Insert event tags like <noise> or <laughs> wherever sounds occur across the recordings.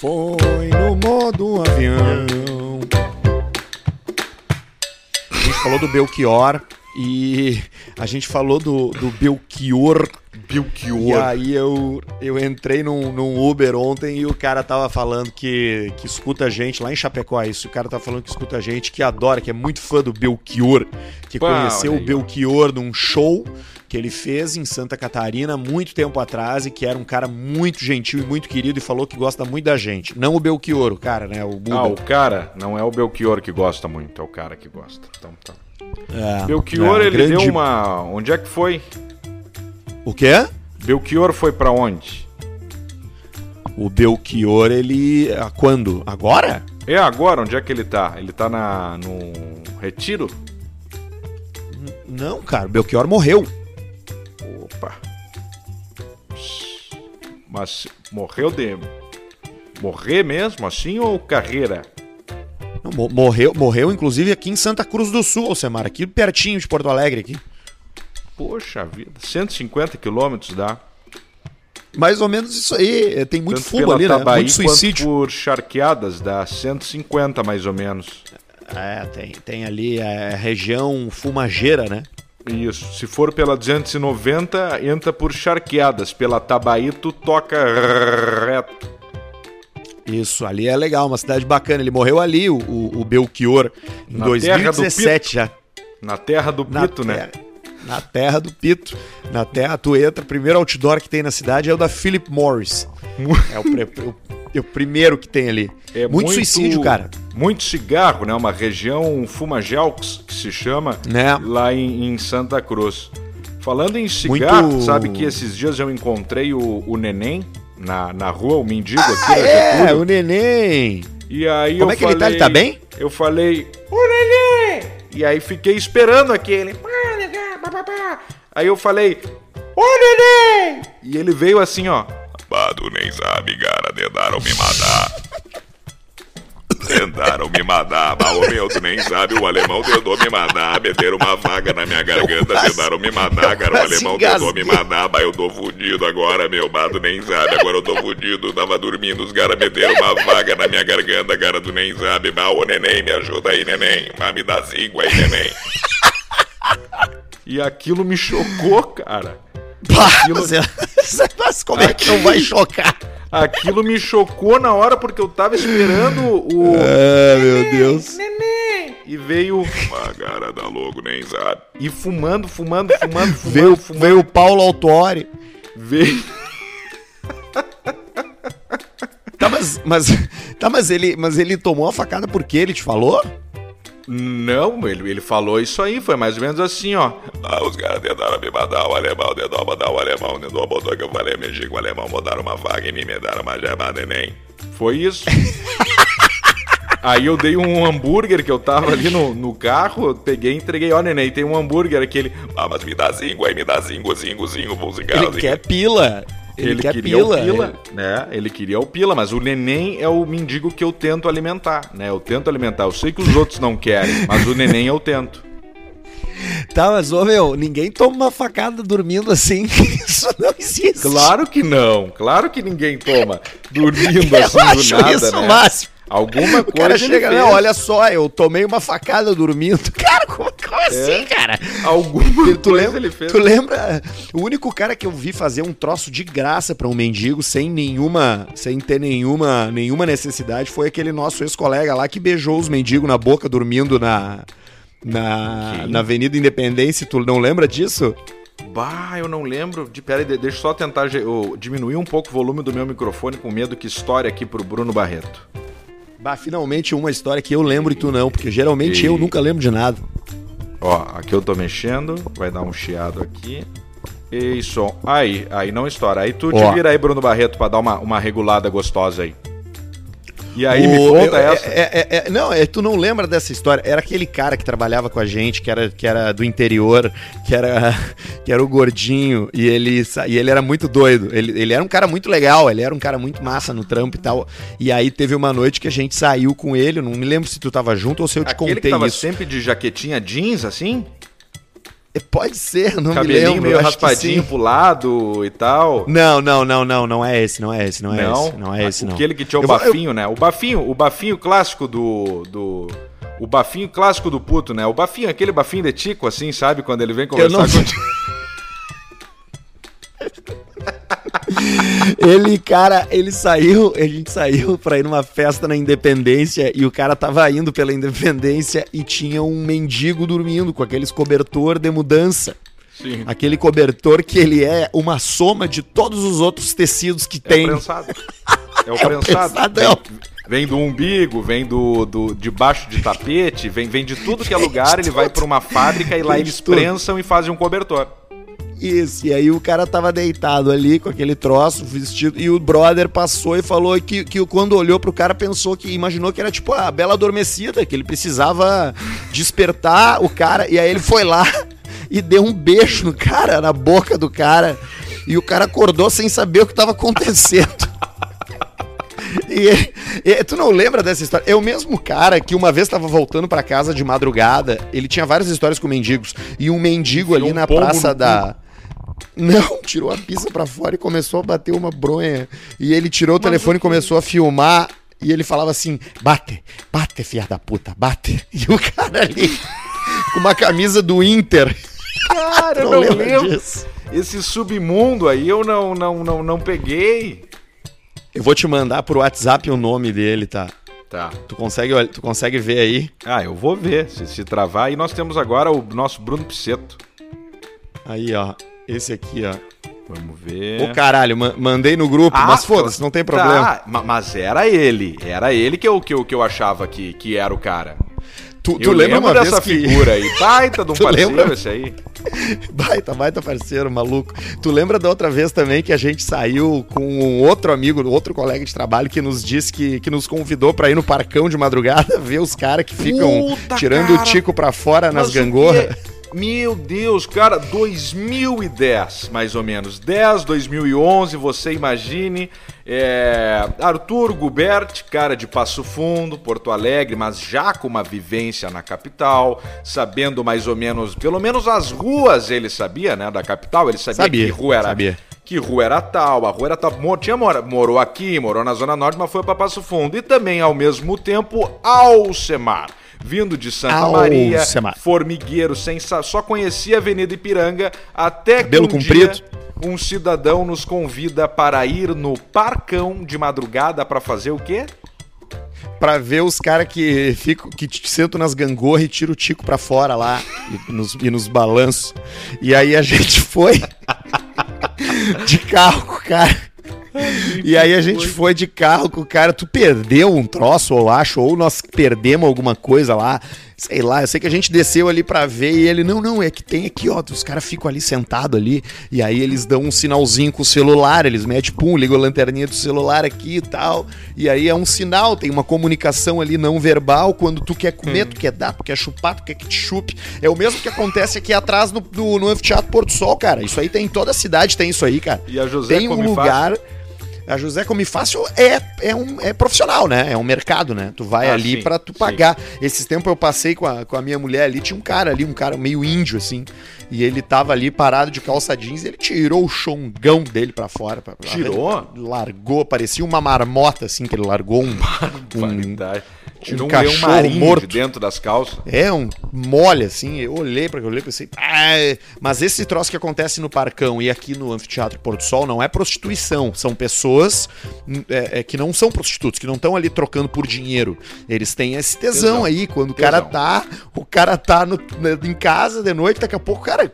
Foi no modo avião. A gente falou do Belchior e a gente falou do, do Belchior. E Belchior. aí eu, eu entrei num, num Uber ontem e o cara tava falando que, que escuta a gente lá em Chapecó, é isso. O cara tava falando que escuta a gente, que adora, que é muito fã do Belchior, que Pá, conheceu o. Belchior num show que ele fez em Santa Catarina muito tempo atrás e que era um cara muito gentil e muito querido e falou que gosta muito da gente. Não o Belchior, o cara, né? O Buda. Ah, o cara não é o Belchior que gosta muito, é o cara que gosta. Então tá. É, Belchior, é, ele grande- deu uma. Onde é que foi? O quê? Belchior foi pra onde? O Belchior, ele. ah, Quando? Agora? É agora, onde é que ele tá? Ele tá na, no retiro? Não, cara, Belchior morreu. Opa. Mas morreu de. Morrer mesmo assim ou carreira? Não, mo- morreu, morreu, inclusive, aqui em Santa Cruz do Sul, Alcemar, aqui pertinho de Porto Alegre. Aqui. Poxa vida, 150 quilômetros dá. Mais ou menos isso aí. é, Tem muito Tanto ali, né? Tabaí Muito suicídio. por charqueadas, dá 150 mais ou menos. É, tem, tem ali a região fumageira, né? Isso. Se for pela 290, entra por charqueadas. Pela Tabaí, tu toca reto. Isso, ali é legal, uma cidade bacana. Ele morreu ali, o, o, Belchior, em Na terra do 2017 já. Na terra do Na Pito, né? terra- Na terra do Pito. Na terra, tu entra, o primeiro outdoor que tem na cidade é o da Philip Morris. É o, pre- o- é o primeiro que tem ali. É muito, suicídio, cara. Muito cigarro, né? Uma região fumagel que que se chama Né? lá em, em Santa Cruz. Falando em cigarro, Muito- sabe que esses dias eu encontrei o, o neném na, na rua, o mendigo aqui Ah, na é, Getúlio. o neném. E aí Como eu é que ele tá? Ele tá bem? Eu falei, ô neném! E aí fiquei esperando aquele. Aí eu falei, ô neném! E ele veio assim, ó. Bado nem sabe, cara, tentaram me matar. Tentaram me matar, mas o meu, tu nem sabe, o alemão tentou me matar, meteram uma faca na minha garganta, quase- tentaram me matar, eu cara, o alemão tentou me matar, mas eu tô fudido agora, meu, Bado nem sabe, agora eu tô fudido, tava dormindo, os caras meteram uma faca na minha garganta, cara, tu nem sabe, mas ô neném, me ajuda aí, neném, mas me dá cinco aí, neném. E aquilo me chocou, cara. Aquilo- Mas, <laughs> como é que não vai chocar? Aquilo me chocou na hora porque eu tava esperando o. <laughs> Ah, meu Deus. E veio. A cara da logo, nem sabe. E fumando, fumando, fumando, fumando, Veio, fumando. veio o Paulo Autuori. Veio. Tá, mas, mas, tá, mas, ele, mas ele tomou a facada porque ele te falou? Não, ele, ele falou isso aí, foi mais ou menos assim, ó. Ah, os caras tentaram me matar, o alemão tentou matar o alemão, tentou botou que eu falei, mexi com o alemão, botaram uma faca em mim, me deram uma gemada, neném. Foi isso. <laughs> Aí eu dei um hambúrguer que eu tava ali no, no carro, eu peguei e entreguei, ó, neném, tem um hambúrguer aqui. Ele, ah, mas me dá cinco aí, me dá cinco, cinco, cinco, vou cigarro. Ele quer pila. Ele, Ele, quer queria pila. o pila, né? Ele queria o pila, mas o neném é o mendigo que eu tento alimentar, né? Eu tento alimentar. Eu sei que os outros não querem, mas o neném eu tento. Tá, mas, ô, meu, ninguém toma uma facada dormindo assim. <laughs> Isso não existe. Claro que não, claro que ninguém toma <laughs> dormindo Eu assim do nada, isso o né? máximo. Alguma O coisa cara chega, não, olha só, eu tomei uma facada dormindo. <laughs> Cara, como, como assim, cara? Alguma Tu coisa lembra, ele fez. tu lembra? O único cara que eu vi fazer um troço de graça pra um mendigo sem nenhuma, sem ter nenhuma, nenhuma necessidade foi aquele nosso ex-colega lá que beijou os mendigos na boca dormindo na na, Quem? na Avenida Independência. Tu não lembra disso? Bah, eu não lembro. De, pera aí, de- deixa eu só tentar eu diminuir um pouco o volume do meu microfone com medo que estoure aqui pro Bruno Barreto. Bah, finalmente uma história que eu lembro e tu não, porque geralmente E- eu nunca lembro de nada. Ó, aqui eu tô mexendo, vai dar um chiado aqui. E som. Aí, aí não estoura. Aí tu te Ó. vira aí, Bruno Barreto, pra dar uma, uma regulada gostosa aí. E aí, me O- conta eu- essa. é- é- é- não, é, tu não lembra dessa história. Era aquele cara que trabalhava com a gente, que era, que era do interior, que era, <laughs> que era o gordinho, e ele, e ele era muito doido. Ele, ele era um cara muito legal, ele era um cara muito massa no trampo e tal. E aí teve uma noite que a gente saiu com ele, não me lembro se tu tava junto ou se eu te Aquele que contei tava isso. sempre de jaquetinha jeans, assim? Pode ser, não Cabelinho me lembro. meio acho raspadinho pro lado e tal. Não, não, não, não, não é esse, não é esse, não é não, esse, não é esse, não. Aquele que tinha o Eu vou- eu- bafinho, né? O bafinho, o bafinho clássico do, do... O bafinho clássico do puto, né? O bafinho, aquele bafinho de tico, assim, sabe? Quando ele vem conversar não- contigo. <laughs> Ele, cara, ele saiu, a gente saiu pra ir numa festa na Independência e o cara tava indo pela Independência e tinha um mendigo dormindo com aqueles cobertor de mudança. Sim. Aquele cobertor que ele é uma soma de todos os outros tecidos que É tem. o prensado. <laughs> É o É prensado. prensadão. Vem, do umbigo, vem do, do debaixo de tapete, vem, vem de tudo que é lugar, ele vai pra uma fábrica e lá eles prensam e fazem um cobertor. Isso, e aí o cara tava deitado ali com aquele troço, vestido, e o brother passou e falou que, que quando olhou pro cara pensou que, imaginou que era tipo a bela adormecida, que ele precisava despertar o cara, e aí ele foi lá <laughs> e deu um beijo no cara, na boca do cara, e o cara acordou sem saber o que tava acontecendo. <laughs> E, e tu não lembra dessa história? É o mesmo cara que uma vez tava voltando pra casa de madrugada. Ele tinha várias histórias com mendigos. E um mendigo ali um na praça da. Não, tirou a pista pra fora e começou a bater uma bronha. E ele tirou o telefone e começou a filmar. E ele falava assim: bate, bate, filha da puta, bate. <laughs> E o cara ali, com uma camisa do Inter. Cara, eu Não não lembro. disso. Esse submundo aí eu não, não, não, não peguei. Eu vou te mandar pro WhatsApp o nome dele, tá? Tá. Tu consegue, tu consegue ver aí? Ah, eu vou ver se se travar. E nós temos agora o nosso Bruno Pisseto. Aí, ó. Esse aqui, ó. Vamos ver. Ô caralho, ma- mandei no grupo, Ah, mas foda-se, não tem problema. Tá, ma- mas era ele. Era ele que eu, que eu, que eu achava que, que era o cara. Tu, tu lembra uma dessa vez que... figura aí. <laughs> Baita de um parceiro lembra? esse aí. Baita, baita parceiro, maluco. Tu lembra da outra vez também que a gente saiu com um outro amigo, outro colega de trabalho que nos disse que, que nos convidou pra ir no parcão de madrugada <laughs> ver os caras que ficam Puta, tirando cara. o tico pra fora nas Mas o gangorras. Meu Deus, cara, 2010, mais ou menos. 10, 2011, você imagine. é, Arthur Gubert, cara de Passo Fundo, Porto Alegre, mas já com uma vivência na capital, sabendo mais ou menos, pelo menos as ruas ele sabia, né, da capital, ele sabia, Sabia, que rua era. sabia. Que rua era tal, a rua era tal. Tinha mora, morou aqui, morou na Zona Norte, mas foi para Passo Fundo. E também, ao mesmo tempo, Alcemar. Vindo de Santa Maria, Alcemar. formigueiro, sem sa- só conhecia a Avenida Ipiranga, até Cabelo que um comprido. dia um cidadão nos convida para ir no Parcão de madrugada para fazer o quê? Pra ver os caras que ficam, que sentam nas gangorras e tiram o tico pra fora lá e nos, e nos balanços. E aí a <laughs> gente foi de carro com o cara. E aí a gente foi de carro com o cara. Tu perdeu um troço, eu acho, ou nós perdemos alguma coisa lá. Sei lá, eu sei que a gente desceu ali pra ver e ele, não, não, é que tem aqui, ó. Os caras ficam ali sentados ali. E aí eles dão um sinalzinho com o celular, eles metem, pum, ligam a lanterninha do celular aqui e tal. E aí é um sinal, tem uma comunicação ali não verbal. Quando tu quer comer, tu quer dar, tu quer chupar, tu quer que te chupe. É o mesmo que acontece aqui atrás no, no, no Anfiteatro Porto Sol, cara. Isso aí tem em toda a cidade, tem isso aí, cara. E a José tem um lugar. A José Come Fácil é, é, um, é profissional, né? É um mercado, né? Tu vai Ah, ali sim, pra tu sim. pagar. Esses tempos eu passei com a, com a minha mulher ali, tinha um cara ali, um cara meio índio, assim. E ele tava ali parado de calça jeans e ele tirou o chongão dele pra fora. Pra, Tirou? Largou, parecia uma marmota, assim, que ele largou um. <laughs> um. Tirou um, um leão cachorro marinho morto. de dentro das calças. É, um mole, assim. Eu olhei para eu olhei e pensei, ah, é." mas esse troço que acontece no Parcão e aqui no Anfiteatro Porto Sol não é prostituição. São pessoas hum, é, é, que não são prostitutos, que não estão ali trocando por dinheiro. Eles têm esse tesão, Tesão. aí. Quando o Tesão. cara tá, o cara tá no- na- em casa de noite, daqui a pouco o cara.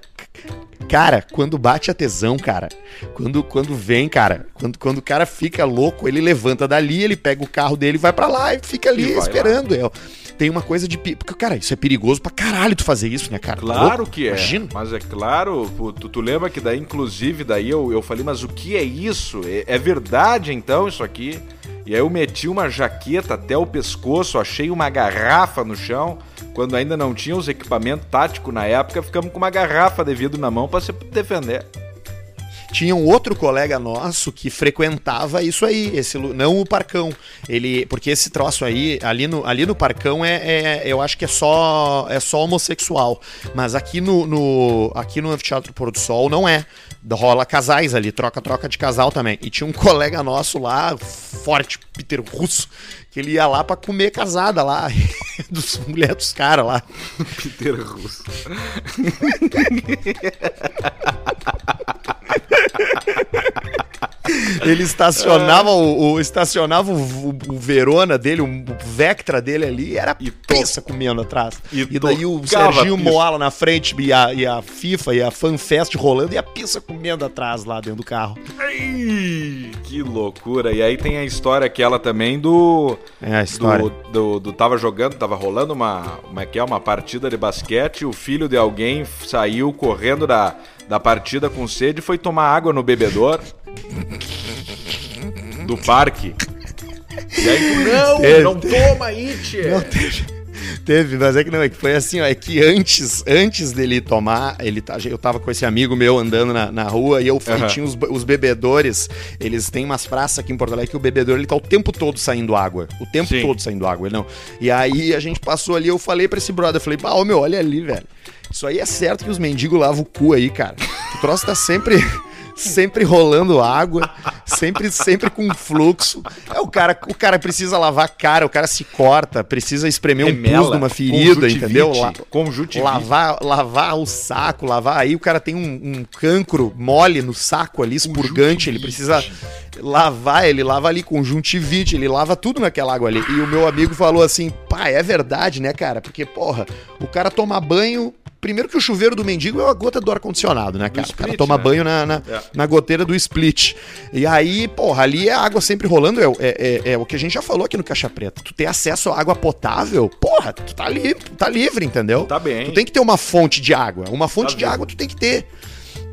Cara, quando bate a tesão, cara, quando, quando vem, cara, quando, quando o cara fica louco, ele levanta dali, ele pega o carro dele e vai pra lá e fica ali E esperando. É, tem uma coisa de. Porque, cara, isso é perigoso pra caralho tu fazer isso, né, cara? Tá Claro que é. Imagina. Mas é claro, tu, tu lembra que daí, inclusive, daí eu, eu falei, mas o que é isso? É, é verdade então isso aqui? E aí eu meti uma jaqueta até o pescoço, achei uma garrafa no chão. Quando ainda não tinha os equipamentos táticos na época, ficamos com uma garrafa de vidro na mão pra se defender. Tinha um outro colega nosso que frequentava isso aí, esse não o Parcão. Ele, porque esse troço aí, ali no, ali no Parcão é, é- eu acho que é só é só homossexual, mas aqui no, no aqui no Anfiteatro Pôr do Sol não é. Rola casais ali, troca troca de casal também. E tinha um colega nosso lá, forte, Peter Russo, que ele ia lá pra comer casada lá, <laughs> dos mulheres dos caras lá. <laughs> Peter Russo. <laughs> Ele estacionava o, o- estacionava o, o- Verona dele, o, Vectra dele ali, e era E to- pizza comendo atrás. E E, daí o Serginho pizza. Moala na frente e a, e a FIFA e a FanFest rolando e a pizza comendo atrás lá dentro do carro. Ai, que loucura. E aí tem a história aquela também do. É a história. Do, do, do- tava jogando, tava rolando uma, uma, que é, uma partida de basquete, o filho de alguém saiu correndo da, da partida com sede e foi tomar água no bebedor do parque. E aí tu, não, Teve. não toma aí, tchê. Não, teve, teve, mas é que não, é que foi assim, ó, é que antes, antes dele tomar, ele tá, eu tava com esse amigo meu andando na, na rua e eu tinha os, os bebedores, eles têm umas praças aqui em Porto Alegre que o bebedor ele tá o tempo todo saindo água, o tempo Sim. todo saindo água, não. E aí a gente passou ali, eu falei pra esse brother, eu falei, pá, ô meu, olha ali, velho. Isso aí é certo que os mendigos lavam o cu aí, cara. O troço tá sempre sempre rolando água, sempre sempre com fluxo. É o cara, o cara precisa lavar a cara, o cara se corta, precisa espremer um Remela, pus numa ferida, entendeu? La- conjuntivite. lavar, lavar o saco, lavar aí o cara tem um, um cancro mole no saco ali, expurgante, ele precisa lavar, ele lava ali conjuntivite, ele lava tudo naquela água ali. E o meu amigo falou assim: "Pai, é verdade, né, cara? Porque porra, o cara toma banho Primeiro que o chuveiro do mendigo é a gota do ar-condicionado, né, cara? o cara split, toma né? banho na, na, É. na goteira do split. E aí, porra, ali é a água sempre rolando. É, é, é- é o que a gente já falou aqui no Caixa Preta. Tu ter acesso à água potável, porra, tu tá, li, tu tá livre, entendeu? Tá bem. Tu tem que ter uma fonte de água. Uma fonte Tá de água tu tem que ter.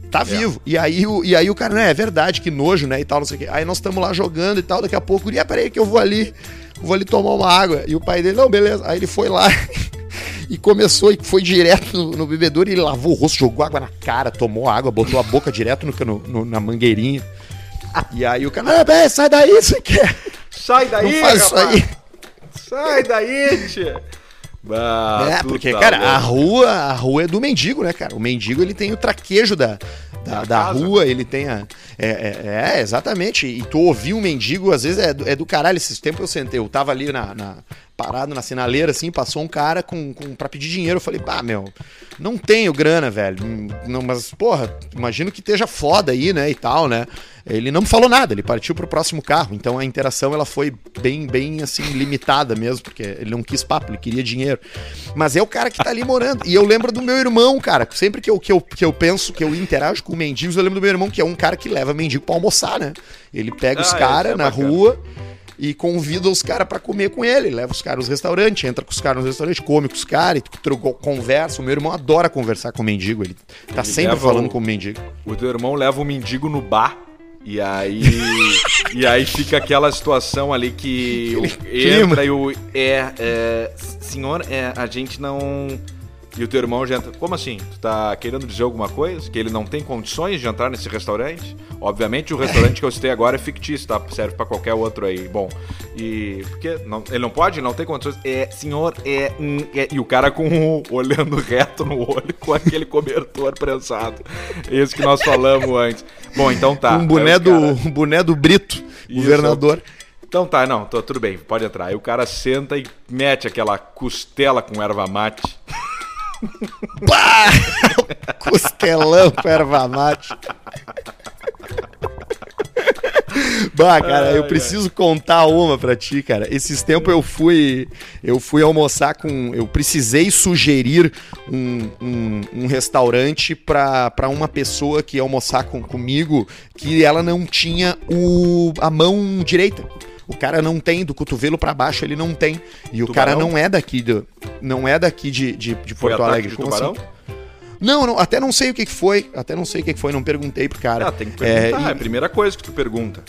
Tá vivo. E aí, o, e aí o cara, né, é verdade, que nojo, né, e tal, não sei o quê. Aí nós estamos lá jogando e tal, daqui a pouco, e peraí que eu vou ali, vou ali tomar uma água. E o pai dele, não, beleza. Aí ele foi lá <laughs> e começou e foi direto no, no bebedouro e ele lavou o rosto, jogou água na cara, tomou água, botou a boca direto no, cano- no- na mangueirinha. E aí o cara, ah, bem, sai daí, você quer? Sai daí, Não faz isso aí. Sai daí, tchê. Bah, É, porque, tá cara, a rua, a rua é do mendigo, né, cara? O mendigo, ele tem o traquejo da, da, Da rua, ele tem a... É, é, é, exatamente. E tu ouvir um mendigo, às vezes, é do, é do caralho. Esses tempos eu sentei, eu tava ali na... na- parado na sinaleira, assim, passou um cara com, com, pra pedir dinheiro. Eu falei, pá, meu, não tenho grana, velho. Não, mas, porra, imagino que esteja foda aí, né, e tal, né? Ele não me falou nada, ele partiu pro próximo carro. Então a interação, ela foi bem, bem, assim, limitada mesmo, porque ele não quis papo, ele queria dinheiro. Mas é o cara que tá ali morando. E eu lembro do meu irmão, cara. Sempre que eu, que eu, que eu penso, que eu interajo com mendigos, eu lembro do meu irmão, que é um cara que leva mendigo pra almoçar, né? Ele pega os Ah, caras é na bacana. rua e convida os caras pra comer com ele. Leva os caras nos restaurantes, entra com os caras no restaurante, come com os caras, e conversa. O meu irmão adora conversar com mendigo. Ele tá Ele sempre falando o- com o mendigo. O teu irmão leva um mendigo no bar. E aí. <laughs> e aí fica aquela situação ali que <laughs> o- clima. entra e o. É, é. Senhor, é, a gente não. E o teu irmão já entra. Como assim? Tu tá querendo dizer alguma coisa? Que ele não tem condições de entrar nesse restaurante? Obviamente o restaurante que eu citei agora é fictício, tá? Serve pra qualquer outro aí. Bom. E. Porque não, ele não pode? Não tem condições? É, senhor, é, hum, é. E o cara com o, olhando reto no olho com aquele cobertor prensado. Esse que nós falamos antes. Bom, então tá. um boné do, cara- um boné do Brito, Isso. governador. Então tá, não, tô, tudo bem, pode entrar. Aí o cara senta e mete aquela costela com erva mate. Pá! <laughs> Costelão com erva mate. Bah, cara, eu Ai, preciso contar uma pra ti, cara. Esses tempos eu fui eu fui almoçar com. Eu precisei sugerir um, um, um restaurante pra, pra uma pessoa que ia almoçar com, comigo que ela não tinha o, a mão direita. O cara não tem, do cotovelo pra baixo ele não tem. E o Tubarão? cara não é daqui, do, não é daqui de, de, de Porto Alegre. de Como tubarão? assim? Não, não, até não sei o que, que foi. Até não sei o que, que foi, não perguntei pro cara. Ah, tem que perguntar, é, É, a primeira coisa que tu pergunta.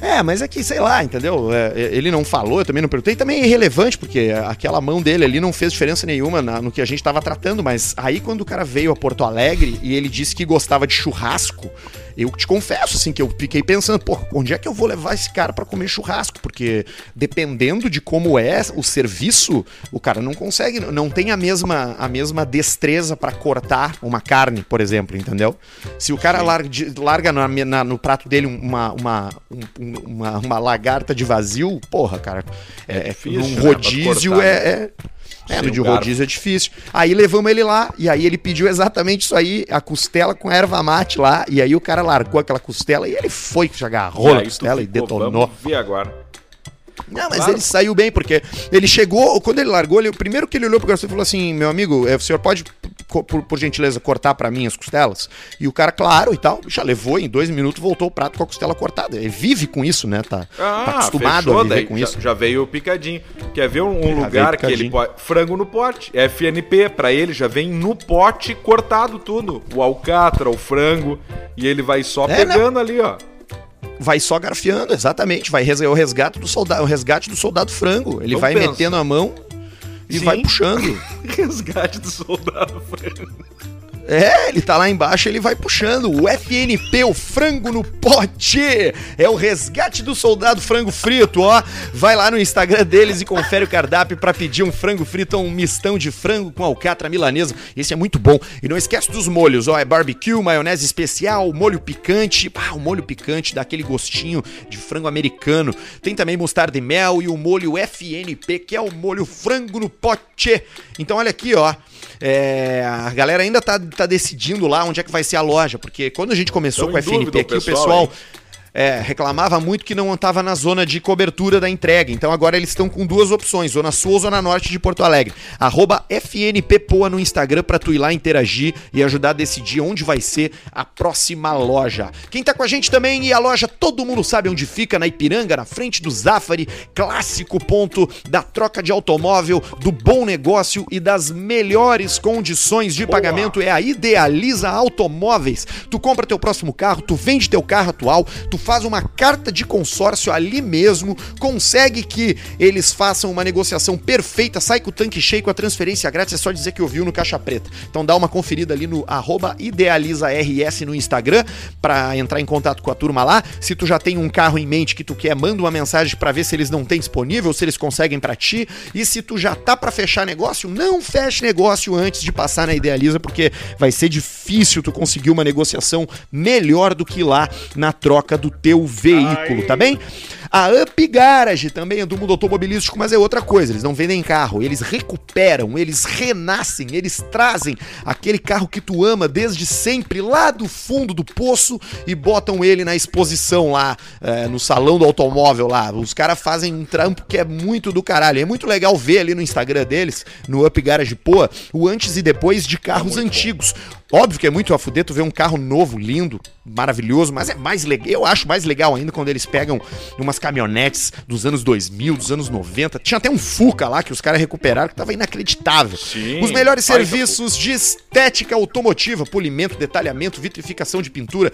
é, mas é que, sei lá, entendeu? É, ele não falou, eu também não perguntei. Também é irrelevante, porque aquela mão dele ali não fez diferença nenhuma na- no que a gente tava tratando. Mas aí, quando o cara veio a Porto Alegre e ele disse que gostava de churrasco, eu te confesso, assim, que eu fiquei pensando, pô, onde é que eu vou levar esse cara para comer churrasco? Porque dependendo de como é o serviço, o cara não consegue, não tem a mesma, a mesma destreza para cortar uma carne, por exemplo, entendeu? Se o cara larga, larga na, na, no prato dele uma, uma, um, uma, uma, lagarta de vazio, porra, cara, é, é difícil, um né, rodízio né? é, é é, no de rodízio é difícil. Aí levamos ele lá, e aí ele pediu exatamente isso aí, a costela com erva mate lá, e aí o cara largou aquela costela e ele foi, já agarrou a costela e detonou. Vamos ver agora. Não, mas claro. ele saiu bem, porque ele chegou, quando ele largou, ele, o primeiro que ele olhou pro garçom e falou assim: meu amigo, é, o senhor pode, por, por gentileza, cortar para mim as costelas? E o cara, claro e tal, já levou, em dois minutos voltou o prato com a costela cortada. Ele vive com isso, né? Tá, tá ah, tá acostumado fechou, a viver daí, com já, isso. Já veio picadinho. Quer ver um, um lugar que ele pode. Frango no pote. FNP, para ele já vem no pote cortado tudo. O alcatra, o frango. E ele vai só é, pegando né? ali, ó vai só garfiando, exatamente. Vai o resgate do soldado, o resgate do soldado frango. Ele vai pensa. metendo a mão e Sim. vai puxando. <laughs> resgate do soldado. É, ele tá lá embaixo, ele vai puxando. O FNP, o frango no pote. É o resgate do soldado frango frito, ó. Vai lá no Instagram deles e confere o cardápio para pedir um frango frito ou um mistão de frango com alcatra milanesa. Esse é muito bom. E não esquece dos molhos, ó. É barbecue, maionese especial, molho picante. Ah, o molho picante dá aquele gostinho de frango americano. Tem também mostarda e mel e o molho FNP, que é o molho frango no pote. Então olha aqui, ó. É, a galera ainda tá, tá decidindo lá onde é que vai ser a loja, porque quando a gente começou com a FNP aqui, o pessoal. O pessoal é, reclamava muito que não estava na zona de cobertura da entrega. Então agora eles estão com duas opções, Zona Sul ou Zona Norte de Porto Alegre. Arroba FNPPoa no Instagram para tu ir lá interagir e ajudar a decidir onde vai ser a próxima loja. Quem tá com a gente também e a loja todo mundo sabe onde fica, na Ipiranga, na frente do Zafari, clássico ponto da troca de automóvel, do bom negócio e das melhores condições de Boa. pagamento é a Idealiza Automóveis. Tu compra teu próximo carro, tu vende teu carro atual, tu faz uma carta de consórcio ali mesmo, consegue que eles façam uma negociação perfeita, sai com o tanque cheio com a transferência grátis, é só dizer que ouviu no Caixa Preta. Então dá uma conferida ali no idealizars no Instagram para entrar em contato com a turma lá. Se tu já tem um carro em mente que tu quer, manda uma mensagem para ver se eles não têm disponível, se eles conseguem para ti. E se tu já tá para fechar negócio, não feche negócio antes de passar na Idealiza, porque vai ser difícil tu conseguir uma negociação melhor do que lá na troca do teu veículo, Ai. tá bem? A Up Garage também é do mundo automobilístico, mas é outra coisa. Eles não vendem carro, eles recuperam, eles renascem, eles trazem aquele carro que tu ama desde sempre lá do fundo do poço e botam ele na exposição lá, é, no salão do automóvel lá. Os caras fazem um trampo que é muito do caralho. É muito legal ver ali no Instagram deles, no Up Garage Poa, o antes e depois de carros é antigos. Bom. Óbvio que é muito a fuder tu ver um carro novo, lindo, maravilhoso, mas é mais legal. Eu acho mais legal ainda quando eles pegam umas caminhonetes dos anos 2000, dos anos 90. Tinha até um Fuca lá que os caras recuperaram que tava inacreditável. Sim, os melhores serviços de estética automotiva, polimento, detalhamento, vitrificação de pintura.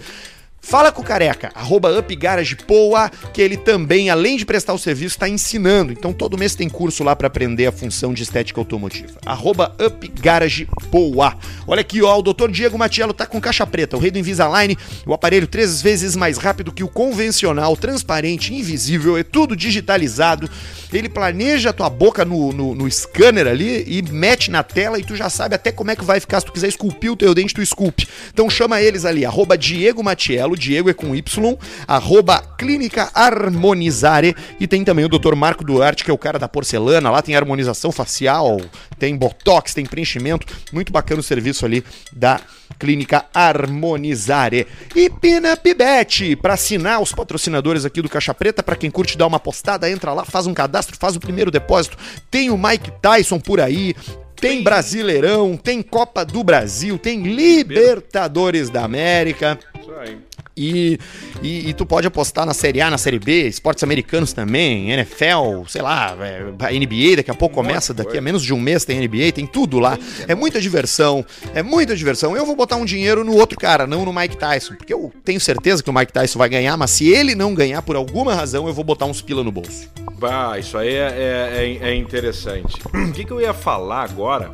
Fala com o Careca, arroba UpGaragePoa, que ele também, além de prestar o serviço, está ensinando. Então todo mês tem curso lá para aprender a função de estética automotiva. Arroba UpGaragePoa. Olha aqui, ó, o Dr. Diego Matiello tá com caixa preta, o rei do Invisalign, o aparelho três vezes mais rápido que o convencional, transparente, invisível, é tudo digitalizado. Ele planeja a tua boca no, no, no scanner ali e mete na tela e tu já sabe até como é que vai ficar. Se tu quiser esculpir o teu dente, tu esculpe. Então chama eles ali, arroba Diego Matiello, Diego é com Y, arroba Clínica Harmonizare. E tem também o Dr. Marco Duarte, que é o cara da porcelana. Lá tem harmonização facial, tem botox, tem preenchimento. Muito bacana o serviço ali da Clínica Harmonizare. E Pina Pibete, para assinar os patrocinadores aqui do Caixa Preta, para quem curte dar uma postada, entra lá, faz um cadastro, faz o primeiro depósito. Tem o Mike Tyson por aí, tem Brasileirão, tem Copa do Brasil, tem Libertadores da América. Isso aí. E, e, e, tu pode apostar na Série A, na Série B, esportes americanos também, NFL, sei lá, é, NBA, daqui a pouco começa, daqui a menos de um mês tem NBA, tem tudo lá. É muita diversão, é muita diversão. Eu vou botar um dinheiro no outro cara, não no Mike Tyson, porque eu tenho certeza que o Mike Tyson vai ganhar, mas se ele não ganhar por alguma razão, eu vou botar uns pila no bolso. Bah, isso aí é, é, é, é interessante. O que, que eu ia falar agora?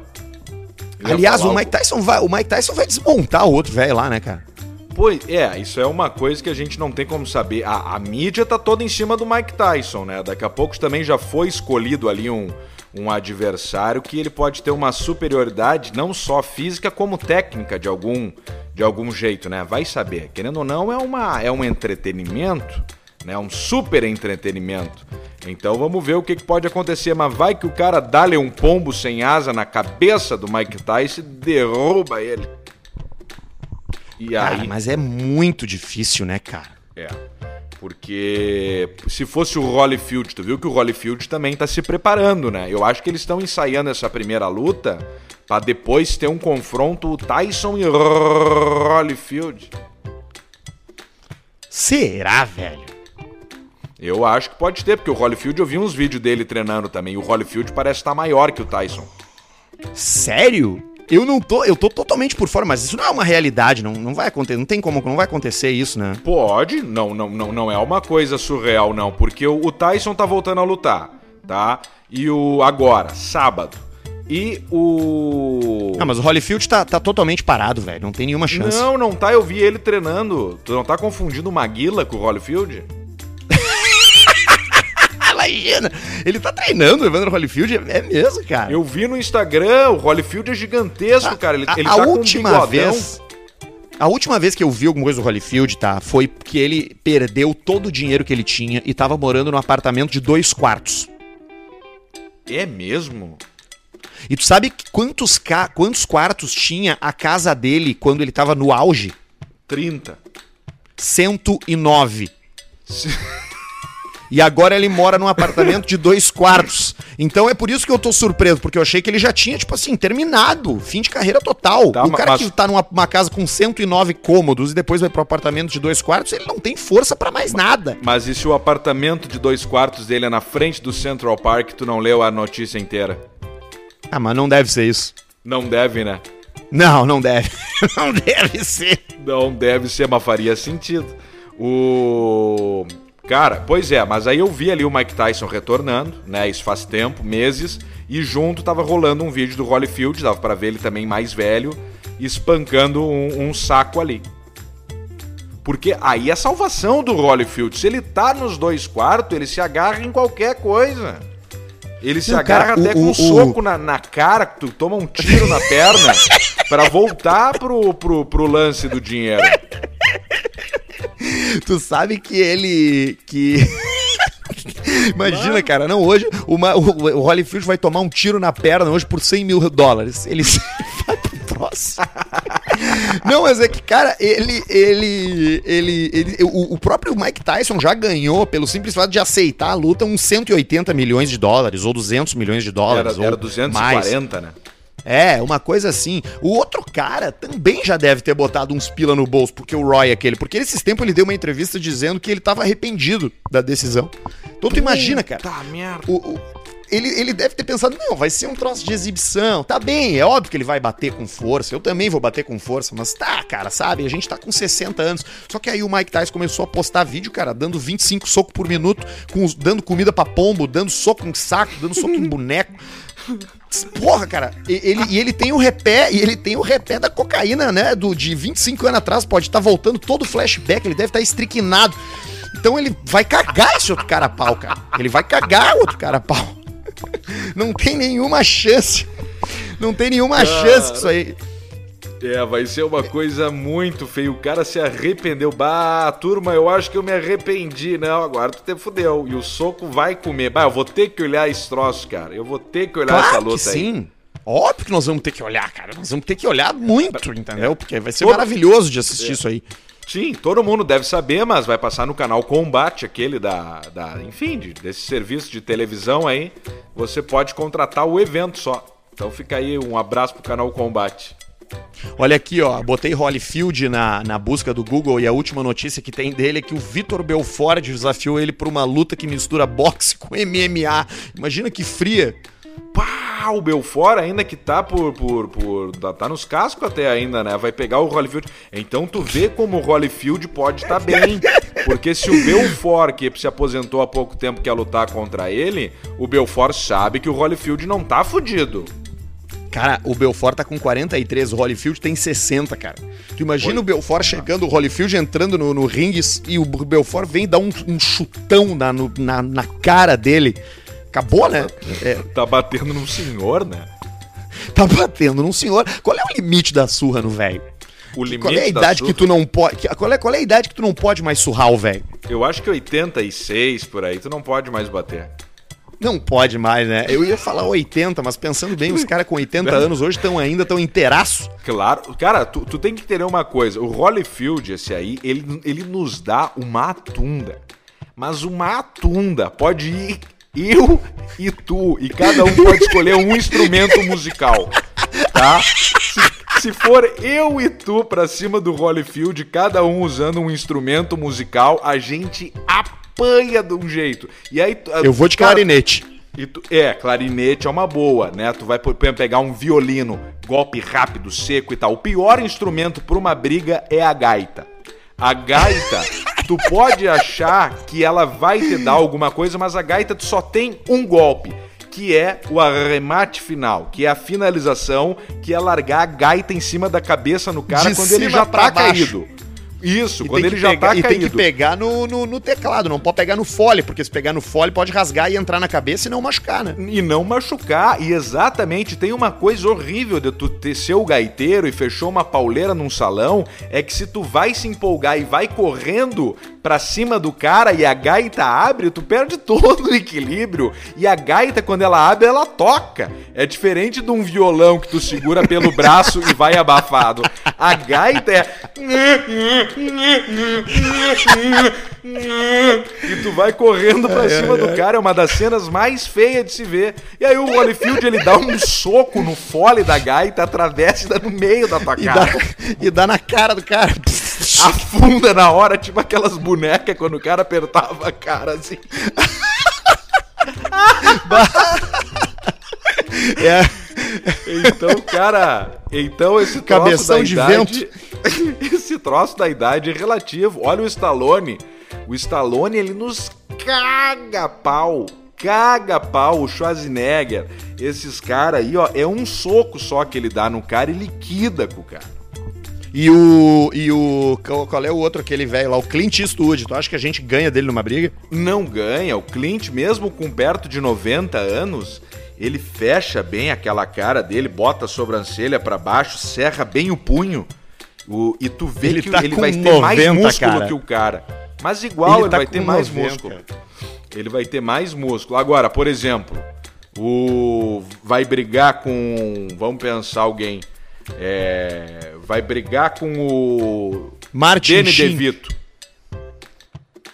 Aliás, o Mike Tyson vai, o Mike Tyson vai desmontar o outro velho lá, né, cara? Pois, é, isso é uma coisa que a gente não tem como saber. A, a mídia tá toda em cima do Mike Tyson, né? Daqui a pouco também já foi escolhido ali um, um adversário que ele pode ter uma superioridade não só física como técnica de algum de algum jeito, né? Vai saber. Querendo ou não, é uma é um entretenimento, né? Um super entretenimento. Então vamos ver o que, que pode acontecer, mas vai que o cara dá-lhe um pombo sem asa na cabeça do Mike Tyson e derruba ele. E cara, aí... mas é muito difícil, né, cara? É. Porque se fosse o Holyfield, tu viu que o Holyfield também tá se preparando, né? Eu acho que eles estão ensaiando essa primeira luta para depois ter um confronto Tyson e Holyfield. Será, velho? Eu acho que pode ter, porque o Holyfield eu vi uns vídeos dele treinando também. E o Holyfield parece estar maior que o Tyson. Sério? Eu não tô, eu tô totalmente por fora, mas isso não é uma realidade, não, não vai acontecer, não tem como, não vai acontecer isso, né? Pode, não, não, não, não é uma coisa surreal não, porque o, o Tyson tá voltando a lutar, tá? E o agora, sábado. E o. Não, mas o Holyfield tá, tá totalmente parado, velho. Não tem nenhuma chance. Não, não tá. Eu vi ele treinando. Tu não tá confundindo o Maguila com o Holyfield? Imagina! Ele tá treinando o Evandro Holyfield, é mesmo, cara. Eu vi no Instagram, o Holyfield é gigantesco, a, cara. Ele, a, ele a tá última vez. A última vez que eu vi alguma coisa do Holyfield, tá? Foi que ele perdeu todo o dinheiro que ele tinha e tava morando num apartamento de dois quartos. É mesmo? E tu sabe quantos, ca... quantos quartos tinha a casa dele quando ele tava no auge? 30. 109. <laughs> E agora ele mora num apartamento de dois quartos. Então é por isso que eu tô surpreso, porque eu achei que ele já tinha, tipo assim, terminado. Fim de carreira total. Tá, o cara mas... que tá numa casa com 109 cômodos e depois vai pro apartamento de dois quartos, ele não tem força para mais nada. Mas e se o apartamento de dois quartos dele é na frente do Central Park, tu não leu a notícia inteira? Ah, mas não deve ser isso. Não deve, né? Não, não deve. <laughs> não deve ser. Não deve ser, mas faria sentido. O. Cara, pois é, mas aí eu vi ali o Mike Tyson retornando, né? Isso faz tempo, meses, e junto tava rolando um vídeo do Holyfield, dava para ver ele também mais velho, espancando um, um, saco ali. Porque aí é a salvação do Holyfield. Se ele tá nos dois quartos, ele se agarra em qualquer coisa. Ele se Não, agarra cara, até o, com um o, soco o... Na, na cara, que tu toma um tiro na perna <laughs> para voltar pro, pro, pro lance do dinheiro. <laughs> tu sabe que ele. que. <laughs> Imagina, Mano. cara, não, hoje o, o, o Holyfield vai tomar um tiro na perna hoje por 100 mil dólares. Ele <laughs> vai pro troço. Não, mas é que, cara, ele. ele, ele, ele o, o, próprio Mike Tyson já ganhou, pelo simples fato de aceitar a luta, uns 180 milhões de dólares, ou 200 milhões de dólares. Era, era 240, mais. né? É, uma coisa assim. O outro cara também já deve ter botado uns pila no bolso, porque o Roy é aquele. Porque esses tempos ele deu uma entrevista dizendo que ele tava arrependido da decisão. Então tu imagina, cara. Tá, merda. O, o, ele, ele deve ter pensado, não, vai ser um troço de exibição. Tá bem, é óbvio que ele vai bater com força. Eu também vou bater com força, mas tá, cara, sabe? A gente tá com 60 anos. Só que aí o Mike Tyson começou a postar vídeo, cara, dando 25 socos por minuto, com, dando comida pra pombo, dando soco em saco, dando soco em boneco. Porra, cara, ele, e ele tem o repé, e ele tem o repé da cocaína, né? Do, de 25 anos atrás, pode estar tá voltando todo o flashback, ele deve estar tá estriquinado. Então ele vai cagar esse outro cara pau, cara. Ele vai cagar o outro cara pau. <laughs> Não tem nenhuma chance. Não tem nenhuma cara... chance isso aí. É, vai ser uma coisa muito feia. O cara se arrependeu. Bah, turma, eu acho que eu me arrependi. Não, agora tu te fudeu. E o soco vai comer. Bah, eu vou ter que olhar esse troço, cara. Eu vou ter que olhar claro essa luta que sim. aí. Óbvio que nós vamos ter que olhar, cara. Nós vamos ter que olhar muito, entendeu? Porque vai ser Todo... maravilhoso de assistir é. isso aí. Sim, todo mundo deve saber, mas vai passar no canal Combate, aquele da. da enfim, de, desse serviço de televisão aí. Você pode contratar o evento só. Então fica aí um abraço pro canal Combate. Olha aqui, ó, botei Holyfield na, na busca do Google e a última notícia que tem dele é que o Vitor Belfort desafiou ele por uma luta que mistura boxe com MMA. Imagina que fria. Pá, o Belfort ainda que tá por, por, por. tá nos cascos até ainda, né? Vai pegar o Holyfield. Então tu vê como o Holyfield pode estar tá bem. Porque se o Belfort, que se aposentou há pouco tempo, quer lutar contra ele, o Belfort sabe que o Holyfield não tá fudido. Cara, o Belfort tá com 43, o Holyfield tem 60, cara. Tu imagina Oi. o Belfort chegando, o Holyfield entrando no, no ringue e o Belfort vem dar um, um chutão na, no- na, na cara dele. Acabou, né? É, <laughs> Tá batendo num senhor, né? tá batendo num senhor. Qual é o limite da surra no velho? O limite Qual é a da idade surra- que tu não pode. Qual é, qual é a idade que tu não pode mais surrar o velho? Eu acho que 86 por aí, tu não pode mais bater. Não pode mais, né? Eu ia falar 80, mas pensando bem, os caras com 80 anos hoje estão ainda tão inteiraço. Claro, cara, tu, tu tem que entender uma coisa. O Holyfield, esse aí, ele, ele nos dá uma atunda. Mas uma atunda pode ir eu e tu. E cada um pode escolher um instrumento musical. Tá? Se, se for eu e tu pra cima do Holyfield, cada um usando um instrumento musical, a gente apanha de um jeito. E aí, tu- Eu vou de cara, clarinete. tu- é, clarinete é uma boa, né? Tu vai pegar um violino, golpe rápido, seco e tal. O pior instrumento pra uma briga é a gaita. A gaita, tu pode achar que ela vai te dar alguma coisa, mas a gaita tu só tem um golpe, que é o arremate final, que é a finalização, que é largar a gaita em cima da cabeça no cara De quando ele já tá baixo. caído. Isso, E quando tem ele que já pegar- tá e caído. tem que pegar no, no, no teclado, não pode pegar no fole, porque se pegar no fole pode rasgar e entrar na cabeça e não machucar, né? E não machucar. E exatamente, tem uma coisa horrível de tu ter seu gaiteiro e fechou uma pauleira num salão, é que se tu vai se empolgar e vai correndo pra cima do cara e a gaita abre, tu perde todo o equilíbrio. E a gaita, quando ela abre, ela toca. É diferente de um violão que tu segura pelo braço e vai abafado. A gaita é... E tu vai correndo pra cima do cara, é uma das cenas mais feias de se ver. E aí o Holyfield, ele dá um soco no fole da gaita, atravessa e dá no meio da tua E cara. dá, <laughs> e dá na cara do cara. Afunda na hora, tipo aquelas bonecas quando o cara apertava a cara assim. <laughs> É, Então, cara, então esse troço Cabeção da de idade, <laughs> esse troço da idade é relativo. Olha o Stallone, o Stallone ele nos caga pau, caga pau, o Schwarzenegger, esses caras aí, ó, é um soco só que ele dá no cara e liquida com o cara. e o. E o. Qual qual é o outro, aquele velho lá? O Clint Eastwood. Tu acha que a gente ganha dele numa briga? Não ganha, o Clint mesmo com perto de 90 anos, ele fecha bem aquela cara dele, bota a sobrancelha pra baixo, serra bem o punho. O, e tu vê Ele que tá ele vai ter mais 90, músculo cara. que o cara. Mas igual ele, tá vai ter mais 90, músculo. cara. Ele vai ter mais músculo. Agora, por exemplo, o vai brigar com, vamos pensar alguém, é, vai brigar com o Martin Danny. DeVito.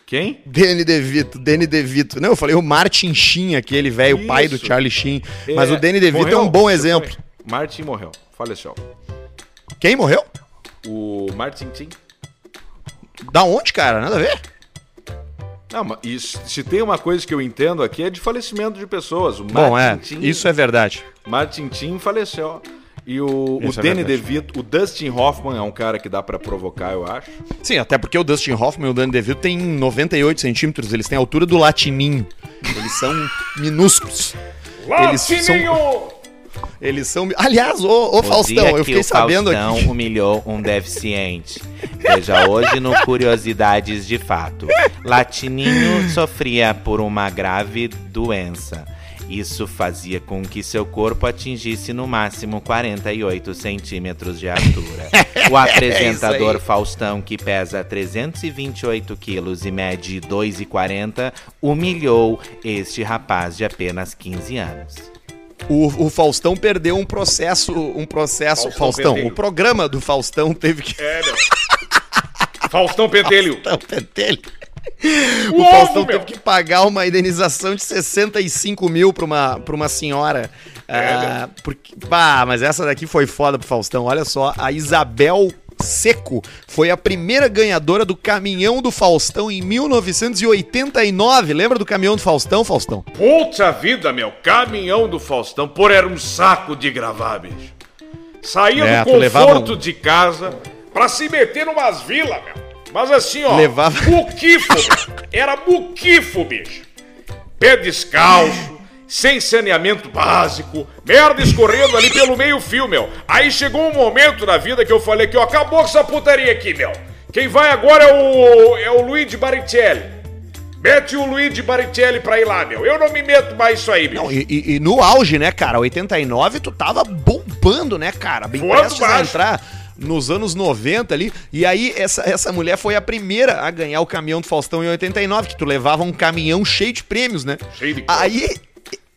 Quem? Danny DeVito, Danny DeVito. Não, eu falei o Martin Sheen, aquele velho, pai do Charlie Sheen. Mas É, o Danny DeVito morreu? é um bom exemplo. Martin morreu, faleceu. Quem morreu? O Martin Tim. Da onde, cara? Nada a ver. Não, mas se tem uma coisa que eu entendo aqui é de falecimento de pessoas. O Bom, é. Martin Tim, Isso é verdade. Martin Tim faleceu. E o, o é Danny verdade. DeVito, o Dustin Hoffman é um cara que dá pra provocar, eu acho. Sim, até porque o Dustin Hoffman e o Danny DeVito têm 98 centímetros. Eles têm a altura do latininho. Eles são minúsculos. Eles são, eles são... Aliás, ô, ô O Faustão, dia eu que fiquei o sabendo Faustão aqui... humilhou um deficiente. Veja hoje no Curiosidades de Fato. Latininho sofria por uma grave doença. Isso fazia com que seu corpo atingisse no máximo 48 centímetros de altura. <laughs> O apresentador aí. Faustão, que pesa 328 quilos e mede 2,40, humilhou este rapaz de apenas 15 anos. O, o Faustão perdeu um processo... Um processo... Faustão Faustão, o programa do Faustão teve que... É, meu. Faustão Pentelho. Faustão Pentelho. O Faustão teve que pagar uma indenização de 65 mil pra uma, pra uma senhora. Ah, porque, bah, mas essa daqui foi foda pro Faustão. Olha só, a Isabel Seco foi a primeira ganhadora do caminhão do Faustão em 1989. Lembra do caminhão do Faustão, Faustão? Puta vida, meu. Caminhão do Faustão. Por era um saco de gravar, bicho. Saía É, do conforto um- de casa pra se meter numas vilas, meu. Mas assim, ó. Levava- Muquifo, meu. Era muquifo, bicho. Pé descalço. sem saneamento básico, merda escorrendo ali pelo meio-fio, meu. Aí chegou um momento na vida que eu falei que, ó, acabou com essa putaria aqui, meu. Quem vai agora é o, é o Luigi Baricelli. Mete o Luigi Baricelli pra ir lá, meu. Eu não me meto mais isso aí, meu. Não, e, e- e no auge, né, cara? 89 tu tava bombando, né, cara? Bem Voando prestes a baixo. entrar nos anos 90 ali. E aí, essa, essa mulher foi a primeira a ganhar o caminhão do Faustão em 89, que tu levava um caminhão cheio de prêmios, né? Cheio de coisa. Aí.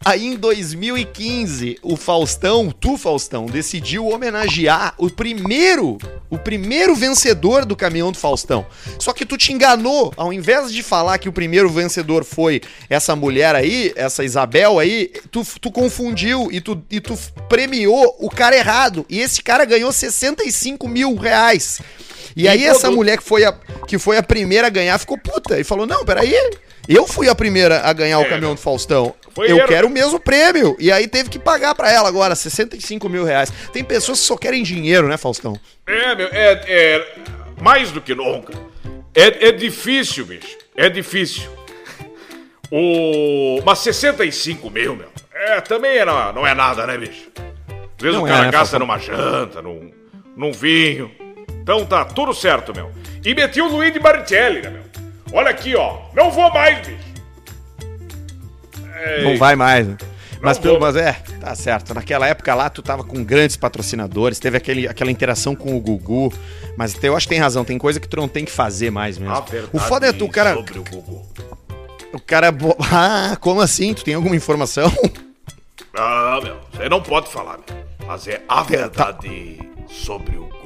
Aí em 2015, o Faustão, tu Faustão, decidiu homenagear o primeiro, o primeiro vencedor do caminhão do Faustão. Só que tu te enganou, ao invés de falar que o primeiro vencedor foi essa mulher aí, essa Isabel aí, tu, tu confundiu e tu, e tu premiou o cara errado. E esse cara ganhou 65 mil reais. E aí essa mulher que foi, a, que foi a primeira a ganhar ficou puta e falou, não, peraí... Eu fui a primeira a ganhar o É, caminhão do Faustão. Foi eu erro. quero o mesmo prêmio. E aí teve que pagar pra ela agora, 65 mil reais. Tem pessoas que só querem dinheiro, né, Faustão? É, meu, é, é mais do que nunca. É, é difícil, bicho. É difícil. O. Mas 65 mil, meu. É, também é, não, não é nada, né, bicho? Às vezes Não o é, cara né, gasta numa janta, num, num vinho. Então tá tudo certo, meu. E meti o Luigi Baricelli, né, meu? Olha aqui, ó. Não vou mais, bicho. É, Não vai mais, né? Mas, Não pelo, mas é, tá certo. Naquela época lá, tu tava com grandes patrocinadores, teve aquele, aquela interação com o Gugu. Mas eu acho que tem razão, tem coisa que tu não tem que fazer mais mesmo. O foda é tu, o cara. sobre o Gugu. O cara. bo- <laughs> Ah, como assim? Tu tem alguma informação? Ah, meu, você não pode falar, meu. Mas é a verdade sobre o Gugu.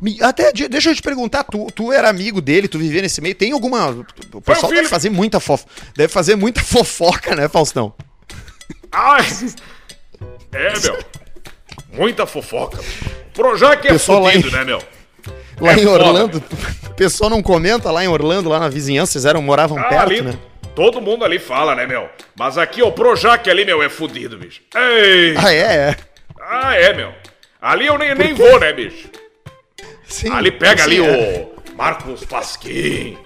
Me- Até, de- deixa eu te perguntar, tu, tu era amigo dele, tu vivia nesse meio, tem alguma. O pessoal filho- deve fazer muita fof... deve fazer muita fofoca, né, Faustão? Ai! É, meu. Muita fofoca. Projac é fodido, em- né, meu? <laughs> Lá É em foda, Orlando, o pessoal não comenta lá em Orlando, lá na vizinhança, vocês eram, moravam Ah, perto, ali, né? todo mundo ali fala, né, meu? Mas aqui, ó, o Projac ali, meu, é fudido, bicho. Ei! Ah, é, é. Ah, é, meu. Ali eu nem, nem vou, né, bicho? Sim, Ali pega ali é. o Marcos Pasquim.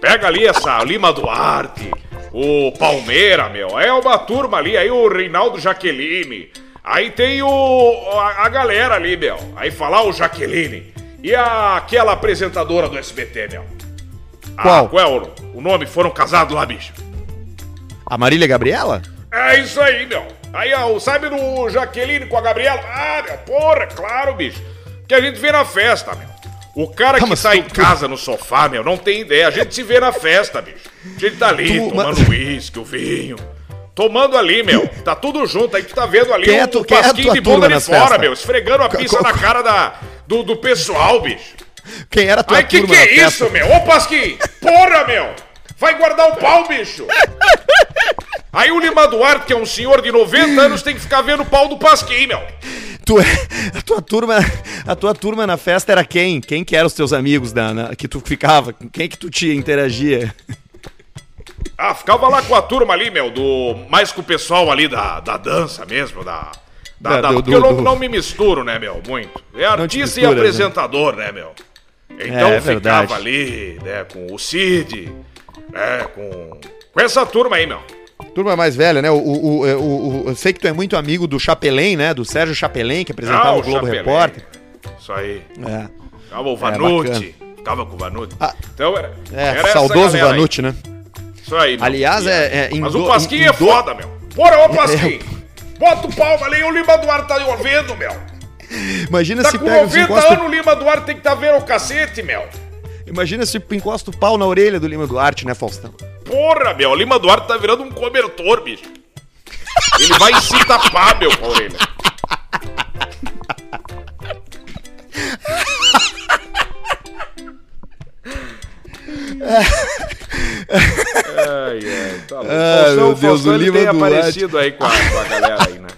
Pega ali essa Lima Duarte. O Palmeira, meu. É uma turma ali. Aí o Reinaldo Jaqueline. Aí tem o. A, a galera ali, meu. Aí falar o Jaqueline. E a, aquela apresentadora do SBT, meu. Ah, Qual? qual é o, o nome? Foram casados lá, bicho. A Marília Gabriela? É isso aí, meu. Aí, ó, sabe do Jaqueline com a Gabriela? Ah, meu, porra, claro, bicho. Que a gente vê na festa, meu. O cara Ah, que tá tu- em casa no sofá, meu, não tem ideia. A gente se vê na festa, bicho. A gente tá ali Tu- tomando mas- uísque, o vinho. Tomando ali, meu. Tá tudo junto. Aí tu tá vendo ali Quem o, tu- o quem é a pasquinho de bunda de nas fora, festas? meu. Esfregando a pizza na cara da, do, do pessoal, bicho. Quem era tua Ai, que que é festa? isso, meu? Ô, Pasquim! Porra, meu! Vai guardar o pau, bicho! Aí o Lima Duarte, que é um senhor de 90 anos, tem que ficar vendo o pau do Pasquim, meu. Tu é, a tua turma, a tua turma na festa era quem? Quem que eram os teus amigos da, na- que tu ficava? Com quem que tu te interagia? Ah, ficava lá com a turma ali, meu, do. Mais com o pessoal ali da, da dança mesmo, da. Da, Da- da- do- porque do- eu não, do- não me misturo, né, meu, muito. É artista e misturas, né? apresentador, né, meu? Então É, é ficava verdade. ali, né, com o Cid, né, com. Com essa turma aí, meu. Turma mais velha, né? O, o, o, o- eu sei que tu é muito amigo do Chapelém, né? Do Sérgio Chapelém, que apresentava Ah, o Globo Chapelé. Repórter. Isso aí. É. Ficava o bacana. Vanucci. ficava com o Vanucci. Ah, então era. É, era saudoso aí. Vanucci, né? Isso aí, meu. Aliás, é- é, Mas do- o Pasquim é do- foda, meu. Bora, ô <laughs> Pasquim. Bota o palmo ali, o Lima Duarte tá ouvindo, meu. Imagina Tá se com pega, se 90 encosta, anos, o Lima Duarte tem que tá vendo o cacete, meu. Imagina se encosta o pau na orelha do Lima Duarte, né, Faustão? Porra, meu, o Lima Duarte tá virando um cobertor, bicho. Ele vai se tapar, meu, com a orelha. Ai, ai, tá louco. Ah, meu Deus, o ele Lima tem Duarte. aparecido aí com a, com a galera aí, né?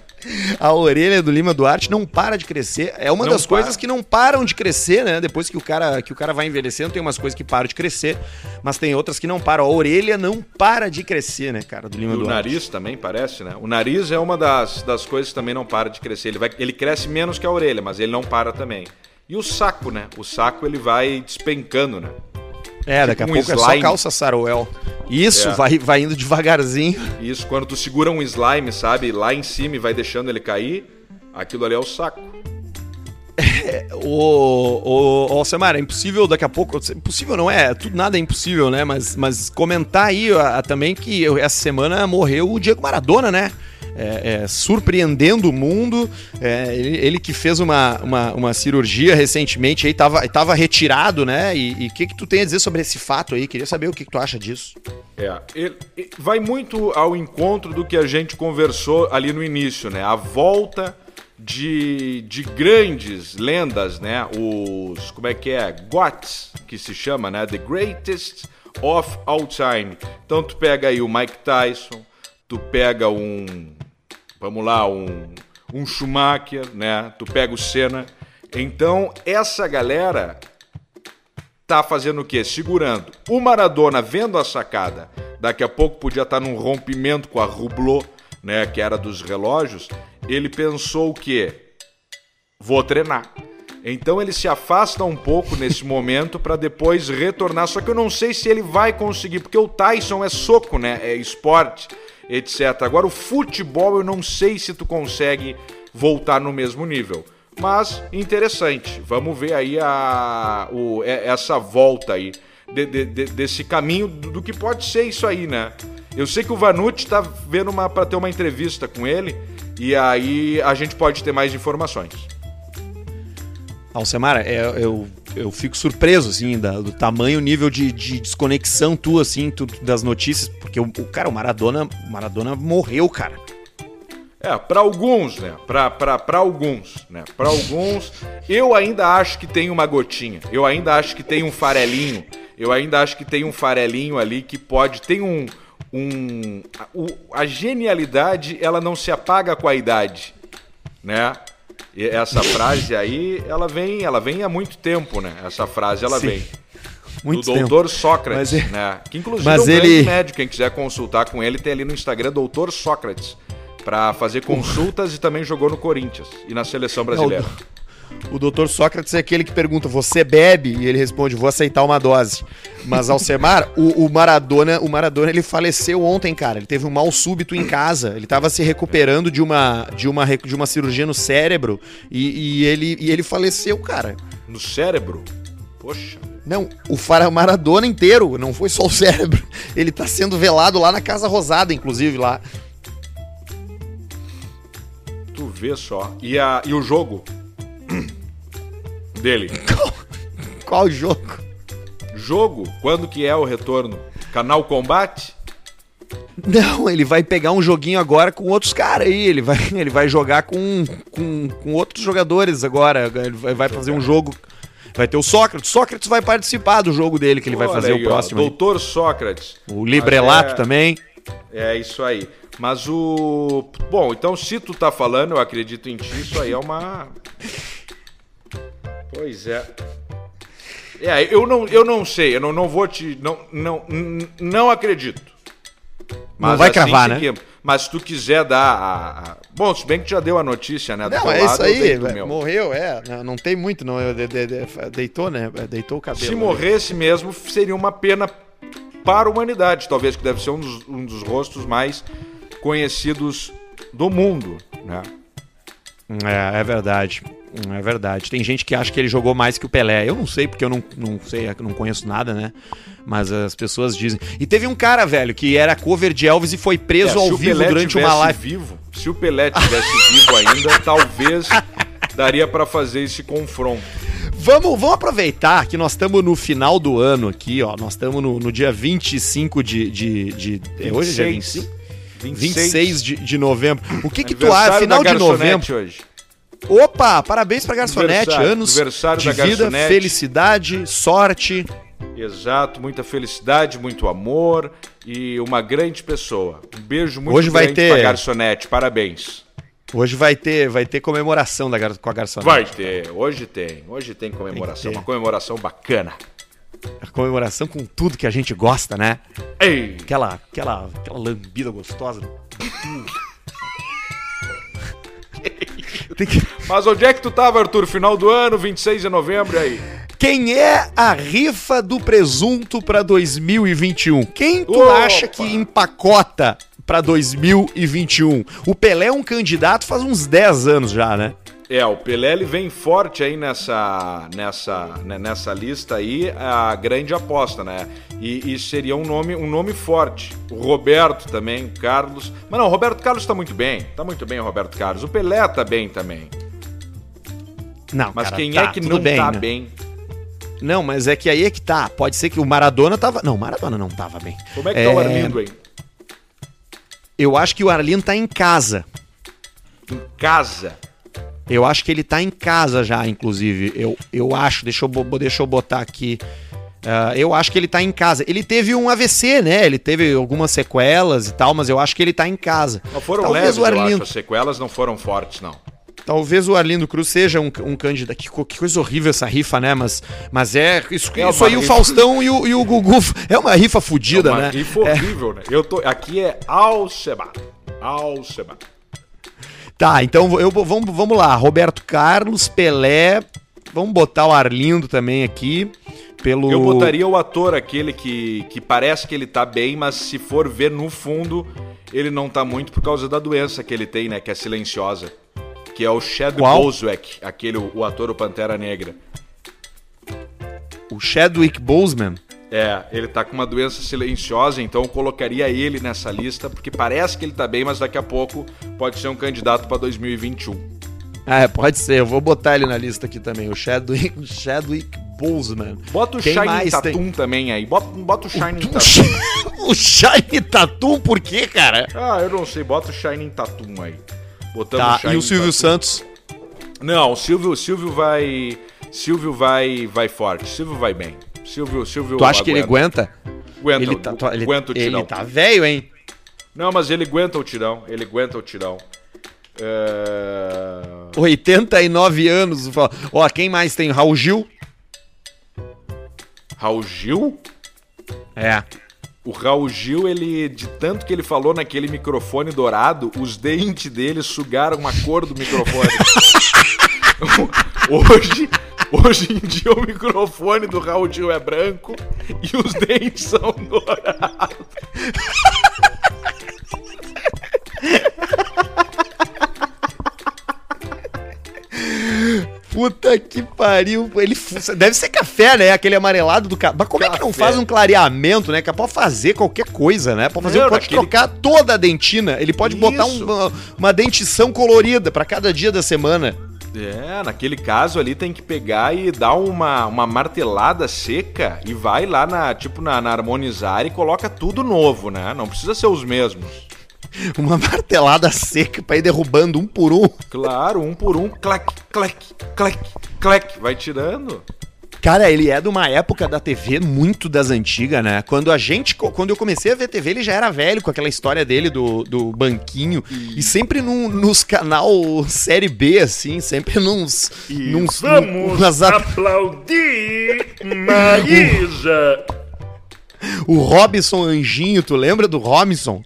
A orelha do Lima Duarte não para de crescer. É uma Não das para. coisas que não param de crescer, né? Depois que o cara que o cara vai envelhecendo, tem umas coisas que param de crescer, mas tem outras que não param. A orelha não para de crescer, né, cara, do Lima E o Duarte. nariz também parece, né? O nariz é uma das, das coisas que também não para de crescer. Ele, vai, ele cresce menos que a orelha, mas ele não para também. E o saco, né? O saco ele vai despencando, né? É, daqui a um pouco é só slime. calça saruel. Isso, É. vai, vai indo devagarzinho. Isso, quando tu segura um slime, sabe, lá em cima e vai deixando ele cair, aquilo ali é o saco. <laughs> Ô, ô, ô, Alcemar, é impossível daqui a pouco. Impossível não é, tudo nada é impossível, né? Mas, mas comentar aí ó, também que essa semana morreu o Diego Maradona, né? É, é, surpreendendo o mundo. É, ele, ele que fez uma, uma, uma cirurgia recentemente aí, tava, tava retirado, né? E o que, que tu tem a dizer sobre esse fato aí? Queria saber o que, que tu acha disso. É, ele- vai muito ao encontro do que a gente conversou ali no início, né? A volta de, de grandes lendas, né? Os, como é que é? GOTs, que se chama, né? The Greatest of All Time. Então tu pega aí o Mike Tyson, tu pega um, vamos lá, um, um Schumacher, né? Tu pega o Senna. Então essa galera tá fazendo o quê? Segurando. O Maradona vendo a sacada, daqui a pouco podia estar num rompimento com a Hublot, né, que era dos relógios, ele pensou o quê? Vou treinar. Então ele se afasta um pouco nesse momento para depois retornar. Só que eu não sei se ele vai conseguir, porque o Tyson é soco, né? É esporte, etc. Agora o futebol eu não sei se tu consegue voltar no mesmo nível. Mas interessante. Vamos ver aí a, o, é- essa volta aí. de- de- de- desse caminho do, do que pode ser isso aí, né? Eu sei que o Vanucci tá vendo para ter uma entrevista com ele e aí a gente pode ter mais informações. Alcemar, é, eu, eu fico surpreso, assim, da- do tamanho, nível de, de desconexão tua, assim, tu- das notícias, porque o, o cara, o Maradona, Maradona morreu, cara. É, para alguns, né? Para alguns, né? Para alguns, eu ainda acho que tem uma gotinha. Eu ainda acho que tem um farelinho. Eu ainda acho que tem um farelinho ali que pode tem um um a, o- a genialidade, ela não se apaga com a idade, né? E essa frase aí, ela vem, ela vem há muito tempo, né? Essa frase ela Sim. vem <laughs> Muito do tempo. doutor Sócrates, Mas é- né? Que inclusive mas é um ele- médico, quem quiser consultar com ele, tem ali no Instagram doutor Sócrates, para fazer consultas e também jogou no Corinthians e na seleção brasileira. O doutor Sócrates é aquele que pergunta, você bebe? E ele responde, vou aceitar uma dose. Mas Alcemar, o, o Maradona, o Maradona, ele faleceu ontem, cara. Ele teve um mal súbito em casa. Ele tava se recuperando de uma, de uma, de uma cirurgia no cérebro e, e ele, e ele faleceu, cara. No cérebro? Poxa. Não, o Fara Maradona inteiro, não foi só o cérebro. Ele tá sendo velado lá na Casa Rosada, inclusive, lá. Tu vê só. E, a, e o jogo dele? Qual jogo? Jogo? Quando que é o retorno? Canal Combate? Não, ele vai pegar um joguinho agora com outros caras aí. Ele vai, <laughs> ele vai jogar com, com, com outros jogadores agora. Ele vai, vai fazer um jogo. Vai ter o Sócrates. Sócrates vai participar do jogo dele, que ele vai fazer aí, o ó, próximo. aí. Doutor Sócrates. O Librelato é- também. É isso aí. Mas o. Bom, então se tu tá falando, eu acredito em ti, isso aí é uma. <laughs> Pois é. É, eu não, eu não sei, eu não, não vou te. Não, não, não acredito. Não vai cravar, né? seguimos. Mas se tu quiser dar a, a- Bom, se bem que tu já deu a notícia, né? do Não, é isso lado, eu aí. velho. meu. Morreu, é. Não, não tem muito, não. De- de- de- deitou, né? Deitou o cabelo. Se morresse mesmo, seria uma pena para a humanidade, talvez, que deve ser um dos, um dos rostos mais conhecidos do mundo, né? É, é verdade. É verdade. Tem gente que acha que ele jogou mais que o Pelé. Eu não sei, porque eu não, não sei, não conheço nada, né? Mas as pessoas dizem. E teve um cara, velho, que era cover de Elvis e foi preso É, ao vivo durante uma live. vivo, se o Pelé tivesse vivo ainda, <laughs> talvez daria para fazer esse confronto. Vamos, vamos aproveitar que nós estamos no final do ano aqui, ó. Nós estamos no, no dia 25 de. de, de é hoje é dia 25? 26 de, de novembro. O que que tu acha? Final de novembro. hoje. Opa, parabéns pra garçonete. Anos aniversário de da vida, garçonete. felicidade, sorte. Exato, muita felicidade, muito amor e uma grande pessoa. Um beijo muito Hoje vai grande ter- pra garçonete, parabéns. Hoje vai ter, vai ter comemoração da, com a garçonete. Vai ter, hoje tem, hoje tem comemoração, Tem uma comemoração bacana. A comemoração com tudo que a gente gosta, né? Ei, Aquela, aquela, aquela lambida gostosa. <laughs> Que- <laughs> mas onde é que tu tava, Arthur? Final do ano, 26 de novembro, e aí? Quem é a rifa do presunto pra 2021? Quem tu Opa! acha que empacota pra 2021? O Pelé é um candidato faz uns 10 anos já, né? É, o Pelé ele vem forte aí nessa, nessa, né, nessa lista aí, a grande aposta, né? E, e seria um nome, um nome forte. O Roberto também, o Carlos. Mas não, o Roberto Carlos tá muito bem. Tá muito bem o Roberto Carlos. O Pelé tá bem também. Não, Mas cara, quem tá, é que não bem, tá né? bem? Não, mas é que aí é que tá. Pode ser que o Maradona tava. Não, o Maradona não tava bem. Como é que tá o Arlindo aí? Eu acho que o Arlindo tá em casa. Em casa. Eu acho que ele tá em casa já, inclusive. Eu, eu acho, deixa eu, deixa eu botar aqui. Ah, eu acho que ele tá em casa. Ele teve um AVC, né? Ele teve algumas sequelas e tal, mas eu acho que ele tá em casa. Não foram Talvez leves, o. Arlindo, As sequelas não foram fortes, não. talvez o Arlindo Cruz seja um, um candidato. Que, que coisa horrível essa rifa, né? Mas, mas é. Isso, É isso aí o rifa. Faustão e o, e o Gugu. <laughs> É uma rifa fodida, é uma né? rifa horrível, né? Eu tô, aqui é Alceba. Alceba. Tá, então eu, vamos, vamos lá. Roberto Carlos, Pelé. Vamos botar o Arlindo também aqui. Pelo... Eu botaria o ator aquele que, que parece que ele tá bem, mas se for ver no fundo, ele não tá muito por causa da doença que ele tem, né? Que é silenciosa. Que é o Chad? Boswick, aquele, o, o ator, o Pantera Negra. o Chadwick Boseman. É, ele tá com uma doença silenciosa, então eu colocaria ele nessa lista, porque parece que ele tá bem, mas daqui a pouco pode ser um candidato pra 2021. Ah, é, pode ser. Eu vou botar ele na lista aqui também. O Chadwick, Chadwick Boseman. Bota o Quem mais Tatum tem? também aí. Bota, bota o Shining O, <laughs> Tatum. O Shiny Tatum, por quê, cara? Ah, eu não sei, bota o Shining Tatum aí. Botamos Tá, e Shining o Silvio Tatum. Santos? Não, o Silvio, Silvio vai. Silvio vai, vai forte. Silvio vai bem. Silvio, Silvio. Tu acha que ele aguenta? Aguenta, Ele tá, tu- ele, aguenta o tirão. ele tá velho, hein? Não, mas ele aguenta o tirão. Ele aguenta o tirão. É... 89 anos. Ó, quem mais tem? Raul Gil? Raul Gil? É. O Raul Gil, ele, de tanto que ele falou naquele microfone dourado, os dentes dele sugaram a cor do microfone. <laughs> <laughs> hoje, hoje em dia o microfone do Raul Gil é branco e os dentes são dourados. Puta que pariu. Ele deve ser café, né? Aquele amarelado do café. Mas como é que não Café. faz um clareamento, né? Que pode fazer qualquer coisa, né? Pode fazer, pode naquele- trocar toda a dentina. Ele pode botar Isso. um- uma, uma dentição colorida pra cada dia da semana. É, naquele caso ali tem que pegar e dar uma, uma martelada seca e vai lá na, tipo, na, na harmonizar e coloca tudo novo, né? Não precisa ser os mesmos. <laughs> Uma martelada seca pra ir derrubando um por um. Claro, um por um, clac, clac, clac, clac, vai tirando. Cara, ele é de uma época da TV muito das antigas, né? Quando a gente, quando eu comecei a ver TV, ele já era velho com aquela história dele do, do banquinho e sempre num, nos canal série B, assim, sempre nos, nos Vamos nas aplaudir Maísa o Robson Anjinho, tu lembra do Robson?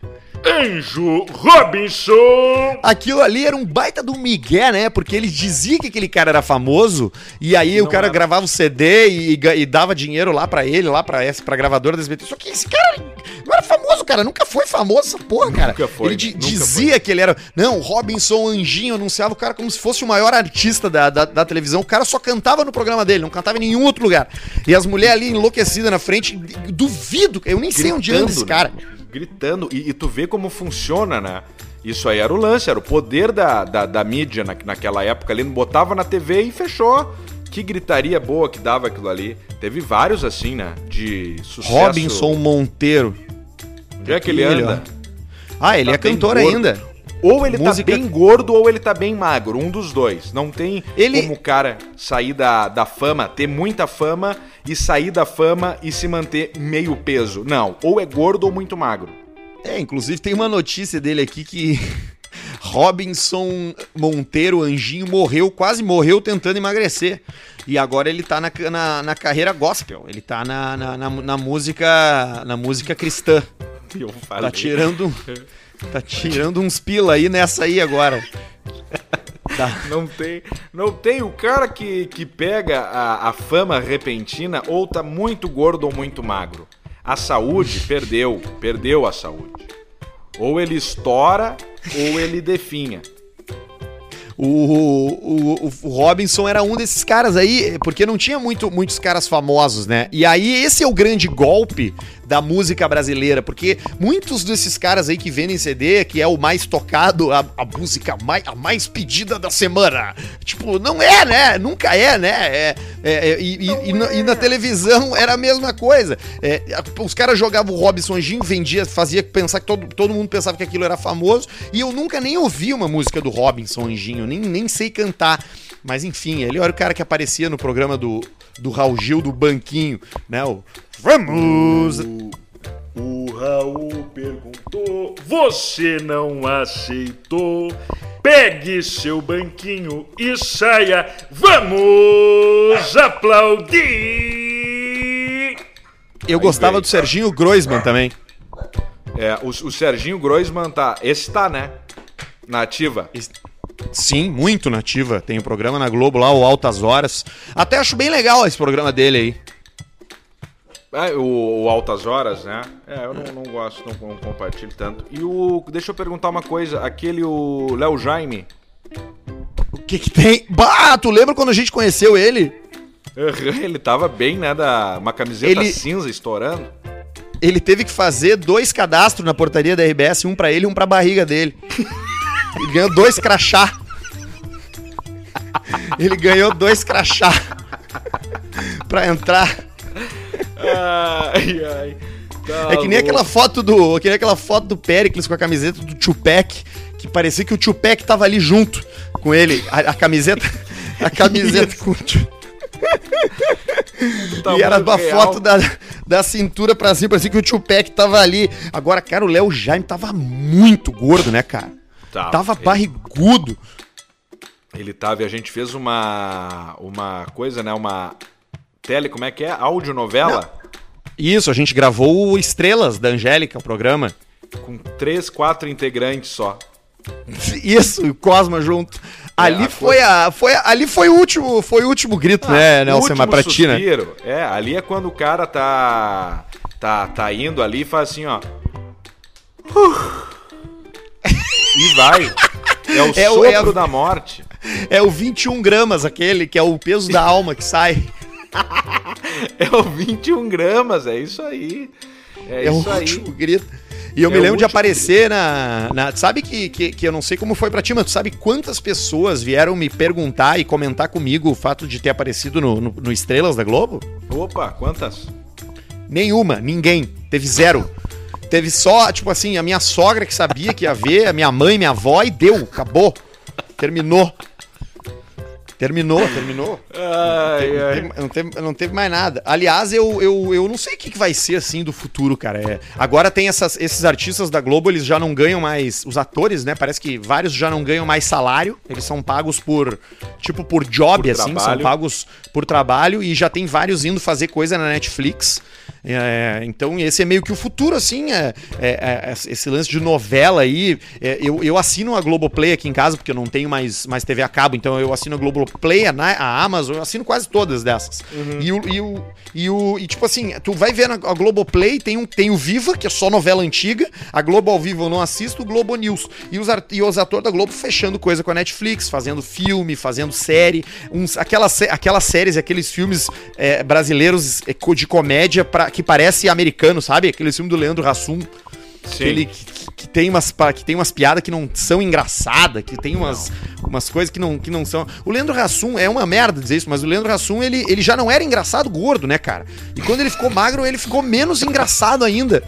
Anjo Robinson. Aquilo ali era um baita do migué, né? Porque ele dizia que aquele cara era famoso e aí o cara era. gravava o CD e, e dava dinheiro lá pra ele, lá pra, essa, pra gravadora da SBT. Só que esse cara não era famoso, cara. Nunca foi famoso essa porra, cara. Nunca foi, Ele nunca dizia que ele era... Não, o Robinson Anjinho anunciava o cara como se fosse o maior artista da, da, da televisão. O cara só cantava no programa dele, não cantava em nenhum outro lugar. E as mulheres ali enlouquecidas na frente, duvido, eu nem sei onde anda esse né? Gritando. E, e tu vê como funciona, né? Isso aí era o lance, era o poder da, da, da mídia na, naquela época ali. Não botava na TV e fechou. Que gritaria boa que dava aquilo ali. Teve vários assim, né? De sucesso. Robinson Monteiro. Onde é que ele anda? Ah, ele Tá é cantor gordo. ainda. Ou ele Música- tá bem gordo ou ele tá bem magro. Um dos dois. Não tem Ele- como o cara sair da, da fama, ter muita fama e sair da fama e se manter meio peso. Não. Ou é gordo ou muito magro. É, inclusive tem uma notícia dele aqui que <laughs> Robinson Monteiro Anjinho morreu, quase morreu tentando emagrecer. E agora ele tá na, na, na carreira gospel. Ele tá na, na, na, na música na música cristã. Eu Tá falei. tirando tá tirando uns pila aí nessa aí agora. <laughs> Tá. Não tem, não tem o cara que, que pega a, a fama repentina ou tá muito gordo ou muito magro. A saúde perdeu, perdeu a saúde. Ou ele estoura ou ele definha. O, o, o, o Robinson era um desses caras aí, porque não tinha muito, muitos caras famosos, né? E aí esse é o grande golpe da música brasileira, porque muitos desses caras aí que vendem CD, que é o mais tocado, a, a música mais, a mais pedida da semana. Tipo, não é, né? Nunca é, né? É, é, é e, e, na, e, na, televisão era a mesma coisa. É, os caras jogavam o Robinson Anjinho, vendia, fazia pensar que todo, todo mundo pensava que aquilo era famoso, e eu nunca nem ouvi uma música do Robinson Anjinho, nem, nem sei cantar. Mas enfim, ele era o cara que aparecia no programa do, do Raul Gil do Banquinho, né? O Vamos! O, o Raul perguntou, você não aceitou? Pegue seu banquinho e saia, vamos aplaudir! Eu Aí gostava vem. do Serginho Groisman também. É, o, o Serginho Groisman tá. Esse tá, né? Nativa. Sim, muito nativa. Tem o um programa na Globo lá, o Altas Horas. Até acho bem legal esse programa dele aí. É, o, o, Altas Horas, né? É, eu não, não gosto, não, não, compartilho tanto. E o. Deixa eu perguntar uma coisa, aquele o Léo Jaime. O que que tem? Bah, tu lembra quando a gente conheceu ele? <laughs> Ele tava bem, né? Da, uma camiseta ele... cinza estourando. Ele teve que fazer dois cadastros na portaria da RBS, um para ele e um pra barriga dele. <laughs> ele ganhou dois crachá. ele ganhou dois crachá pra entrar ai, ai. Tá é que nem aquela foto do. Que nem aquela foto do Pericles com a camiseta do Tupac, que parecia que o Tupac tava ali junto com ele. A, a camiseta. A camiseta com o <laughs> tá e era uma real. foto da, da cintura pra cima, parecia que o Tupac tava ali. Agora, cara, o Léo Jaime tava muito gordo, né, cara? Tava, tava ele... barrigudo. Ele tava e a gente fez uma uma coisa, né, uma tele, como é que é? Audionovela? Isso, a gente gravou Estrelas da Angélica, o programa. Com três, quatro integrantes só. <laughs> Isso, o Cosma junto. É, ali foi a, foi ali foi o último, foi o último grito, ah, né, Nelson, mas pra ti, né? É, ali é quando o cara tá tá tá indo ali e faz assim, ó. E vai. É o é sopro o, é a, da morte. É o 21 gramas aquele, que é o peso da alma que sai. é o 21 gramas, é isso aí. É, é isso o aí. último grito. E eu é me lembro de aparecer na, na. Sabe que, que, que, eu não sei como foi pra ti, mas tu sabe quantas pessoas vieram me perguntar e comentar comigo o fato de ter aparecido no, no, no Estrelas da Globo? Opa, quantas? Nenhuma, ninguém. Teve zero. Teve só, tipo assim, a minha sogra que sabia que ia ver, a minha mãe, minha avó, e deu, acabou. Terminou. Terminou, terminou. Ai, não, teve, Não, teve, não, teve, mais nada. Aliás, eu, eu, eu não sei o que, que vai ser assim do futuro, cara. É, agora tem essas, esses artistas da Globo, eles já não ganham mais. Os atores, né? Parece que vários já não ganham mais salário. Eles são pagos por. Tipo, por job, por assim. Trabalho. São pagos por trabalho. E já tem vários indo fazer coisa na Netflix. É, então, esse é meio que o futuro, assim. É, é, é esse lance de novela aí. É, eu, eu assino a Globoplay aqui em casa, porque eu não tenho mais, mais TV a cabo, então eu assino a Globoplay, a, a Amazon, eu assino quase todas dessas. Uhum. E, o, e, o, e, o, e, tipo assim, tu vai ver na a Globoplay, tem, um, tem o Viva, que é só novela antiga, a Globo ao vivo eu não assisto, o Globo News. E os, e os atores da Globo fechando coisa com a Netflix, fazendo filme, fazendo série, uns, aquelas, aquelas séries, aqueles filmes é, brasileiros é, de comédia pra, que parece americano, sabe? Aquele filme do Leandro Hassum. Sim. que, que, tem umas, que tem umas piadas que não são engraçadas, que tem umas, umas coisas que não, que não são. O Leandro Hassum é uma merda dizer isso, mas o Leandro Hassum ele, ele já não era engraçado gordo, né, cara? E quando ele ficou magro, ele ficou menos engraçado ainda.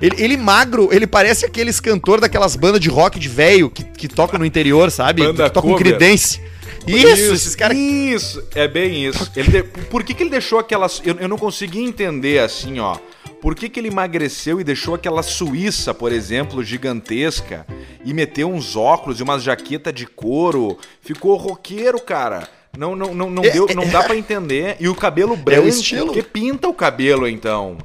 Ele, ele magro, ele parece aqueles cantor daquelas bandas de rock de velho que, que tocam no interior, sabe? Banda que tocam credence. Isso, isso, esses caras. Isso, é bem isso. Ele. Por que, que ele deixou aquelas. Eu, eu não consegui entender assim, ó. Por que, que ele emagreceu e deixou aquela Suíça, por exemplo, gigantesca, e meteu uns óculos e umas jaqueta de couro? Ficou roqueiro, cara. Não, não, não, não, é, deu, não dá para entender. E o cabelo branco, é o estilo. que pinta o cabelo então?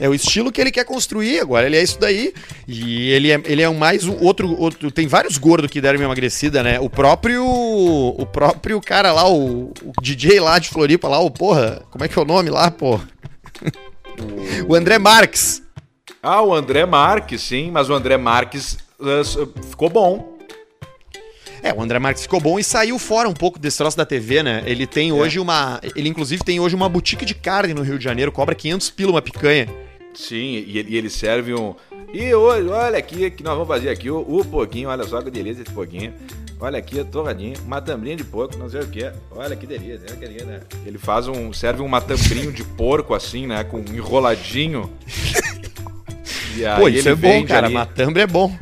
É o estilo que ele quer construir agora. Ele é isso daí. E ele é, ele é um mais um outro, outro. Tem vários gordos que deram uma emagrecida, né? O próprio. O próprio cara lá, o, o DJ lá de Floripa, lá, o porra. Como é que é o nome lá, porra? o André Marques. Ah, o André Marques, sim, mas o André Marques uh, ficou bom. É, o André Marques ficou bom e saiu fora um pouco desse troço da TV, né? Ele tem hoje uma. Ele, inclusive, tem hoje uma boutique de carne no Rio de Janeiro, cobra 500 pila uma picanha. Sim, e, ele serve um. E hoje, olha aqui, que nós vamos fazer aqui o, o pouquinho, olha só que delícia esse pouquinho. Olha aqui, torradinho, uma tambrinha de porco, não sei o que. Olha que delícia, olha que delícia, né? Ele faz um. serve um matambrinho de porco assim, né? Com enroladinho. <laughs> E aí Pô, isso é bom, cara. Ali... Matambre é bom.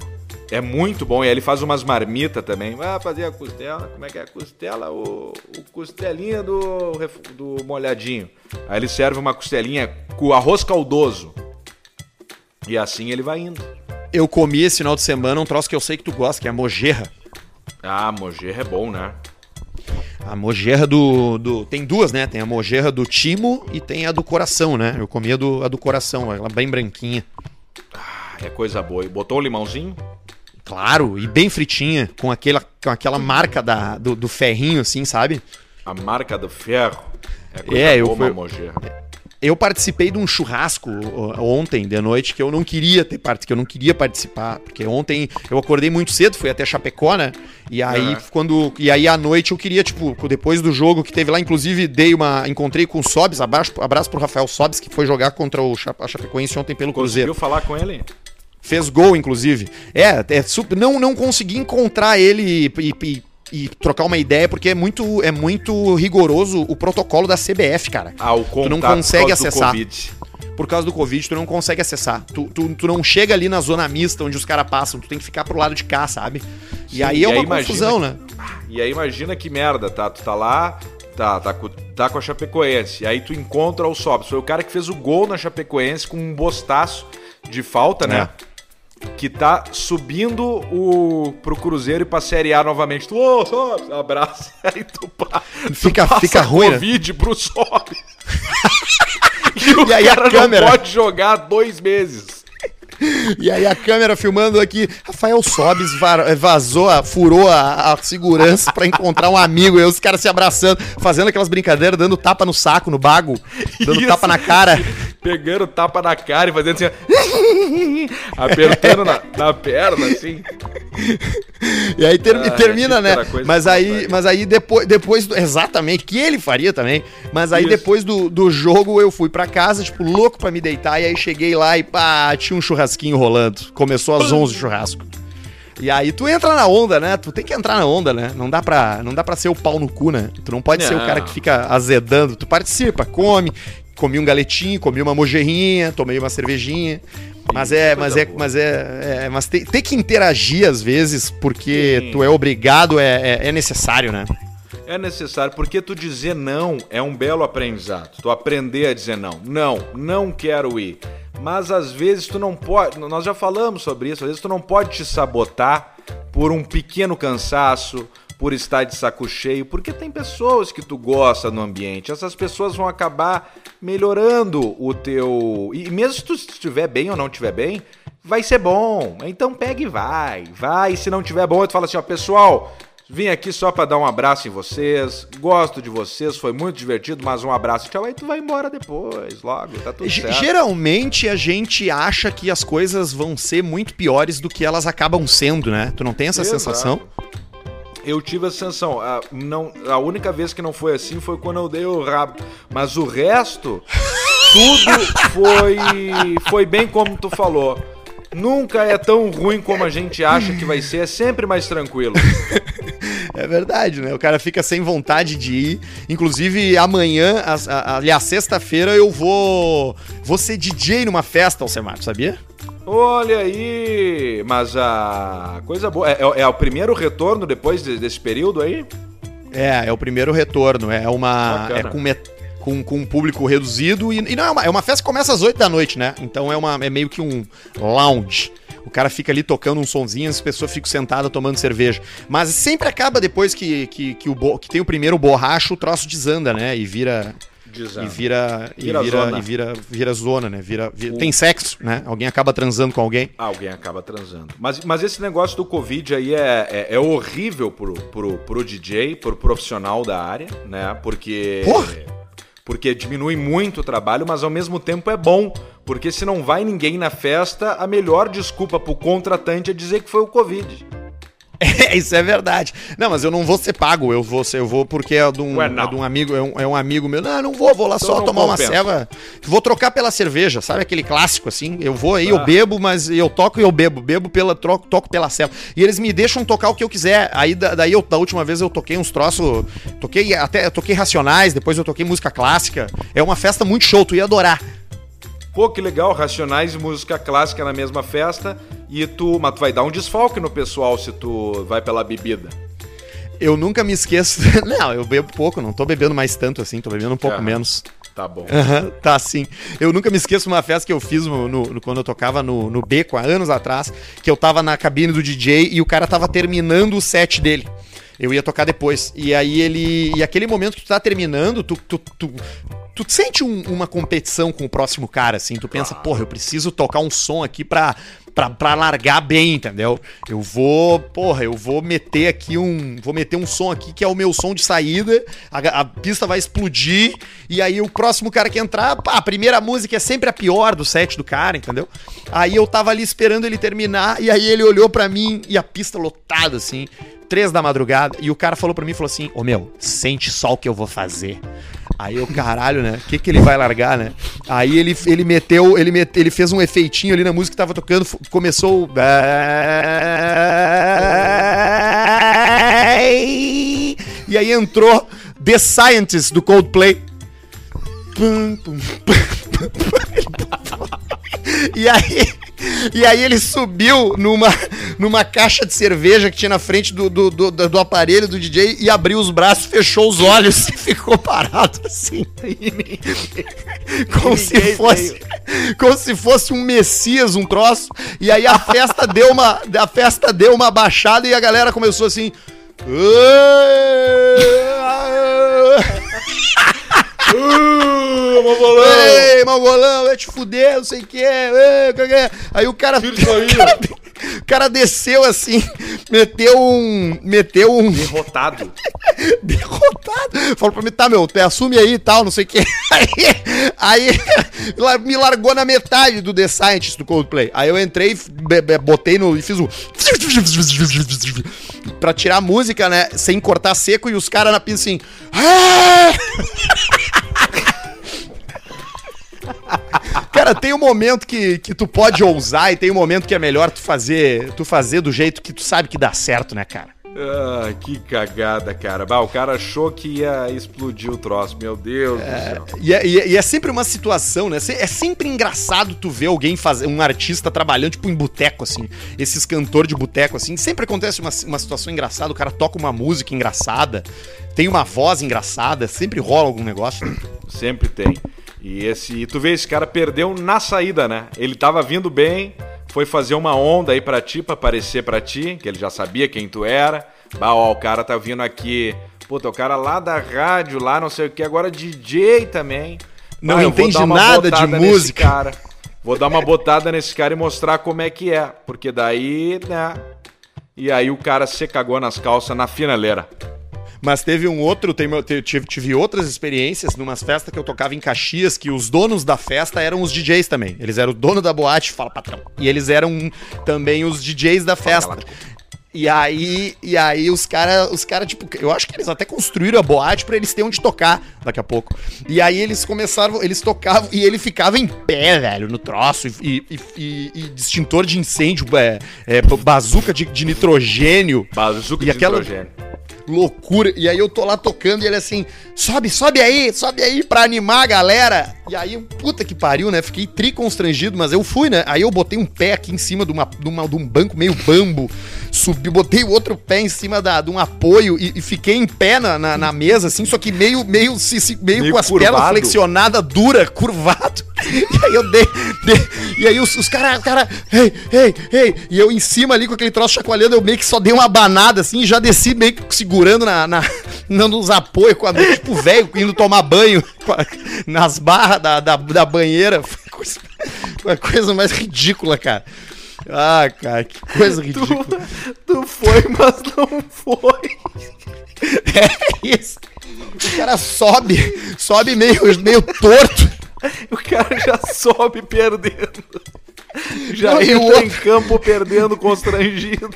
É muito bom. E aí ele faz umas marmitas também. Vai fazer a costela. Como é que é a costela? O, o costelinha do, do molhadinho. Aí ele serve uma costelinha com arroz caldoso. E assim ele vai indo. Eu comi esse final de semana um troço que eu sei que tu gosta, que é a mojerra. Ah, mojerra é bom, né? A mojerra do, do. Tem duas, né? Tem a mojerra do timo e tem a do coração, né? Eu comi a do, a do coração, ela bem branquinha. Ah, é coisa boa. E botou um limãozinho? Claro, e bem fritinha, com aquela, com aquela marca da, do, do ferrinho, assim, sabe? A marca do ferro. É, coisa é eu, fui, eu participei de um churrasco ontem de noite que eu não queria ter parte, que eu não queria participar, porque ontem eu acordei muito cedo, fui até Chapecó, né? E aí uhum. quando e aí à noite eu queria tipo, depois do jogo que teve lá, inclusive dei uma encontrei com o Sobs, abraço, abraço pro Rafael Sobs que foi jogar contra o Chapecoense ontem pelo Cruzeiro. Conseguiu falar com ele? Fez gol, inclusive. É, é super, não, não consegui encontrar ele e, e, e, trocar uma ideia, porque é muito, é muito rigoroso o protocolo da CBF, cara. Ah, o contato tu não consegue acessar. Por causa do Covid, tu não consegue acessar. Tu, tu, tu não chega ali na zona mista onde os caras passam, tu tem que ficar pro lado de cá, sabe? Sim, e aí é uma confusão, né? E aí imagina que merda, tá? Tu tá lá, tá, tá, tá com a Chapecoense, e aí tu encontra o Sobs. Foi o cara que fez o gol na Chapecoense com um bostaço de falta, né? É que tá subindo o pro Cruzeiro e pra Série A novamente. Tu, ô, oh, abraço. <laughs> Aí tu, pá, fica, tu fica ruim. Né? Covid né? pro sobe. e, e aí a câmera não pode jogar dois meses. <laughs> E aí a câmera filmando aqui, Rafael Sobes vazou, furou a, a segurança para encontrar um amigo, e os caras se abraçando, fazendo aquelas brincadeiras, dando tapa no saco, no bago, dando Isso. tapa na cara. Pegando tapa na cara e fazendo assim, <laughs> apertando na, na perna, assim. E aí ter, ah, termina, né? Mas aí, mas aí depois, depois do, exatamente, que ele faria também. Mas aí Isso. depois do, do jogo eu fui para casa, tipo, louco para me deitar. E aí cheguei lá e pá, tinha um churrasquinho rolando. Começou às 11 o churrasco. E aí tu entra na onda, né? Tu tem que entrar na onda, né? Não dá pra, não dá pra ser o pau no cu, né? Tu não pode não. ser o cara que fica azedando. Tu participa, come, comi um galetinho, comi uma mojerrinha, tomei uma cervejinha. Mas é, mas é, mas é, é mas tem, tem, que interagir às vezes, porque Sim. tu é obrigado, é, é, é, necessário, né? É necessário, porque tu dizer não é um belo aprendizado. Tu aprender a dizer não. Não, não quero ir. Mas às vezes tu não pode, nós já falamos sobre isso, às vezes tu não pode te sabotar por um pequeno cansaço, por estar de saco cheio, porque tem pessoas que tu gosta no ambiente. Essas pessoas vão acabar melhorando o teu. E mesmo se tu estiver bem ou não estiver bem, vai ser bom. Então pega e vai. Vai. Se não estiver bom, tu fala assim, ó, pessoal. Vim aqui só para dar um abraço em vocês. Gosto de vocês, foi muito divertido, mas um abraço. Tchau, aí tu vai embora depois, logo, tá tudo certo. Geralmente a gente acha que as coisas vão ser muito piores do que elas acabam sendo, né? Tu não tem essa Exato. sensação? eu tive a sensação. A, não, a única vez que não foi assim foi quando eu dei o rabo. Mas o resto, <laughs> tudo foi, foi bem como tu falou. Nunca é tão ruim como a gente acha que vai ser, é sempre mais tranquilo. <laughs> É verdade, né? O cara fica sem vontade de ir. Inclusive, amanhã, aliás, sexta-feira, eu vou, vou ser DJ numa festa, Alcemar, sabia? Olha aí! Mas a coisa boa. É, é, é o primeiro retorno depois de, desse período aí? É, é o primeiro retorno. É uma. É com, met, com, com um público reduzido. E, e, não é uma, é uma festa que começa às 8 da noite, né? Então é, uma, é meio que um lounge. O cara fica ali tocando um sonzinho, as pessoas ficam sentadas tomando cerveja. Mas sempre acaba depois que, que, que, o, que tem o primeiro borracho, o troço desanda, né? E vira Desanda. e vira e Vira vira, zona. e vira vira zona, né? Vira, vira- tem sexo, né? Alguém acaba transando com alguém. Alguém acaba transando. Mas, mas esse negócio do Covid aí é, é, é horrível pro, pro, pro DJ, pro profissional da área, né? Porque. Porra! Porque diminui muito o trabalho, mas ao mesmo tempo é bom. Porque se não vai ninguém na festa, a melhor desculpa pro contratante é dizer que foi o Covid. É, <laughs> isso é verdade. Não, mas eu não vou ser pago, eu vou ser, eu vou porque é de um, Ué, é de um amigo, é um, é um amigo meu. Não, não vou, vou lá Então só tomar uma compensa. ceva. Vou trocar pela cerveja, sabe aquele clássico assim? Eu vou aí, eu Ah. bebo, mas eu toco e eu bebo, bebo pela troco, toco pela ceva. E eles me deixam tocar o que eu quiser. Aí da- daí eu, da última vez eu toquei uns troços, toquei até eu toquei Racionais, depois eu toquei música clássica. É uma festa muito show, tu ia adorar. Pô, que legal, Racionais e música clássica na mesma festa. E tu. Mas tu vai dar um desfalque no pessoal se tu vai pela bebida. Eu nunca me esqueço. <laughs> Não, eu bebo pouco, não tô bebendo mais tanto assim, tô bebendo um pouco Aham. menos. Tá bom. Aham, tá sim. Eu nunca me esqueço uma festa que eu fiz no, no- no- quando eu tocava no, no Beco há anos atrás, que eu tava na cabine do DJ e o cara tava terminando o set dele. Eu ia tocar depois. E aí ele. E aquele momento que tu tá terminando, tu. tu, tu Tu sente um- uma competição com o próximo cara, assim, tu pensa, porra, eu preciso tocar um som aqui pra, pra, pra largar bem, entendeu? Eu vou, porra, eu vou meter aqui um. Vou meter um som aqui que é o meu som de saída, a, a pista vai explodir, e aí o próximo cara que entrar, pá, a primeira música é sempre a pior do set do cara, entendeu? Aí eu tava ali esperando ele terminar, e aí ele olhou pra mim e a pista lotada, assim, três da madrugada, e o cara falou pra mim, falou assim, ô meu, sente só o que eu vou fazer. Aí eu, caralho, né? O que, que ele vai largar, né? Aí ele, ele meteu, ele, mete, ele fez um efeitinho ali na música que tava tocando, começou. E aí entrou The Scientist do Coldplay. E aí, e aí ele subiu numa, numa caixa de cerveja que tinha na frente do, do, do, do aparelho do DJ e abriu os braços, fechou os olhos e ficou parado assim. Como se fosse. Como se fosse um Messias, um troço. E aí a festa deu uma. A festa deu uma baixada e a galera começou assim. Ei, Mongolão, vai te fuder, não sei o que. É? Aí o cara. <laughs> O cara, o cara desceu assim, meteu um. Meteu um. Derrotado. <laughs> Derrotado. Falou pra mim, tá, meu, te assume aí e tal, não sei o que. <laughs> Aí, aí me largou na metade do The Scientist do Coldplay. Aí eu entrei, botei no. e fiz o. Pra tirar a música, né? Sem cortar seco e os caras na pista assim. Cara, tem um momento que, que tu pode ousar e tem um momento que é melhor tu fazer, tu fazer do jeito que tu sabe que dá certo, né, cara? Ah, que cagada, cara. Bah, o cara achou que ia explodir o troço. Meu Deus do céu. E é, e é- e é sempre uma situação, né? É sempre engraçado tu ver alguém fazer, um artista trabalhando, tipo, em boteco, assim. Esses cantores de boteco, assim. Sempre acontece uma, uma situação engraçada, o cara toca uma música engraçada, tem uma voz engraçada, sempre rola algum negócio. Sempre tem. E esse, e tu vê, esse cara perdeu na saída, né? Ele tava vindo bem, foi fazer uma onda aí pra ti, pra aparecer pra ti, que ele já sabia quem tu era. Bah, ó, o cara tá vindo aqui. Puta, o cara lá da rádio, lá não sei o que, agora DJ também. Não Bah, entende nada de música. Cara. Vou dar uma botada nesse cara e mostrar como é que é. Porque daí, né? E aí o cara se cagou nas calças na finaleira. Mas teve um outro, tive, tive outras experiências numas festas que eu tocava em Caxias, que os donos da festa eram os DJs também. Eles eram o dono da boate, fala patrão. E eles eram também os DJs da festa. E aí, e aí os caras, os cara, tipo, eu acho que eles até construíram a boate pra eles terem onde tocar daqui a pouco. E aí eles começaram, eles tocavam e ele ficava em pé, velho, no troço, e, e, e- e extintor de incêndio, é, é, bazuca de, de nitrogênio Bazuca de aquela- nitrogênio. Loucura. E aí eu tô lá tocando e ele assim, sobe, sobe aí, sobe aí pra animar a galera. E aí, puta que pariu, né? Fiquei tri constrangido, mas eu fui, né? Aí eu botei um pé aqui em cima de, uma, de, uma- de um banco meio bambo, subi, botei o outro pé em cima da, de um apoio e, e fiquei em pé na, na, na mesa, assim, só que meio, meio, se- se- meio, Meio com as curvado. pernas flexionadas, dura, <laughs> curvado. E aí eu dei. dei- e aí os, os caras, cara, ei, ei, ei. E eu em cima ali com aquele troço chacoalhando, eu meio que só dei uma banada assim e já desci meio que segurando na, na, <laughs> uns apoios com a tipo velho indo tomar banho <laughs> nas barras da, da, da banheira. Foi a, coisa, foi a coisa mais ridícula, cara. Ah, cara, que coisa <laughs> ridícula. Tu, tu foi, mas não foi. <laughs> É isso. O cara sobe, sobe meio, meio torto. O cara já sobe perdendo. Já Não, entra o outro- em campo perdendo, constrangido.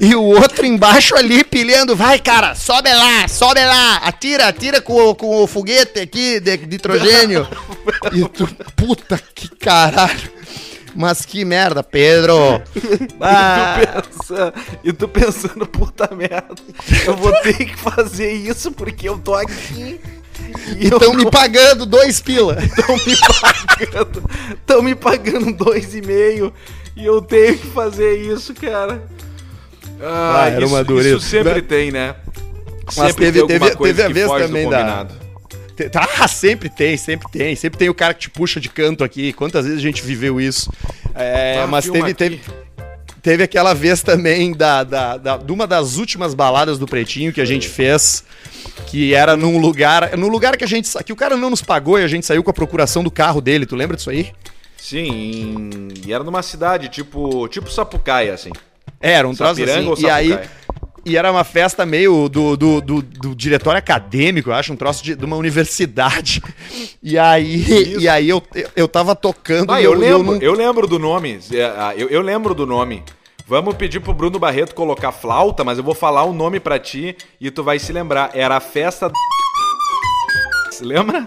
E o outro embaixo ali pilhando, vai cara, sobe lá, sobe lá, atira, atira com, o- com o foguete aqui de, de nitrogênio. <laughs> e tu, puta que caralho. Mas que merda, Pedro. Ah, <laughs> E, tu pensa, e tu pensando, puta merda, eu vou ter que fazer isso porque eu tô aqui. E estão me pagando dois pila. Estão me pagando. Estão me pagando dois e meio. E eu tenho que fazer isso, cara. Ah, Ah, era isso, uma dureza. isso sempre tem, né? Mas teve- alguma teve- coisa teve a que vez também da- Ah, <laughs> sempre tem, sempre tem. Sempre tem o cara que te puxa de canto aqui. Quantas vezes a gente viveu isso? É, Ah, mas teve, aqui. teve, teve aquela vez também da, da, da- de uma das últimas baladas do Pretinho que a gente fez. Que era num lugar. Num lugar que a gente. Que o cara não nos pagou e a gente saiu com a procuração do carro dele. Tu lembra disso aí? Sim, e era numa cidade tipo, tipo Sapucaia, assim. É, Era um troço assim. ou E aí. E era uma festa meio do, do, do, do diretório acadêmico, eu acho, um troço de, de uma universidade. E aí, Isso. e aí eu, eu tava tocando Ah, eu, e lembro, não- eu lembro do nome. É, ah, Eu, eu lembro do nome. Vamos pedir pro Bruno Barreto colocar flauta, mas eu vou falar o nome pra ti e tu vai se lembrar. Era a festa. do- <laughs> Se lembra?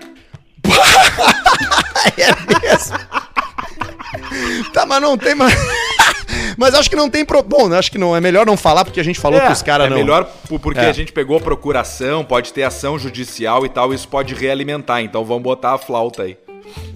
<laughs> É mesmo. tá, mas não tem mais. Mas acho que não tem pro... Bom, acho que não é melhor não falar porque a gente falou que os caras é não. melhor pu- porque É. a gente pegou procuração, pode ter ação judicial e tal, isso pode realimentar. Então vamos botar a flauta aí.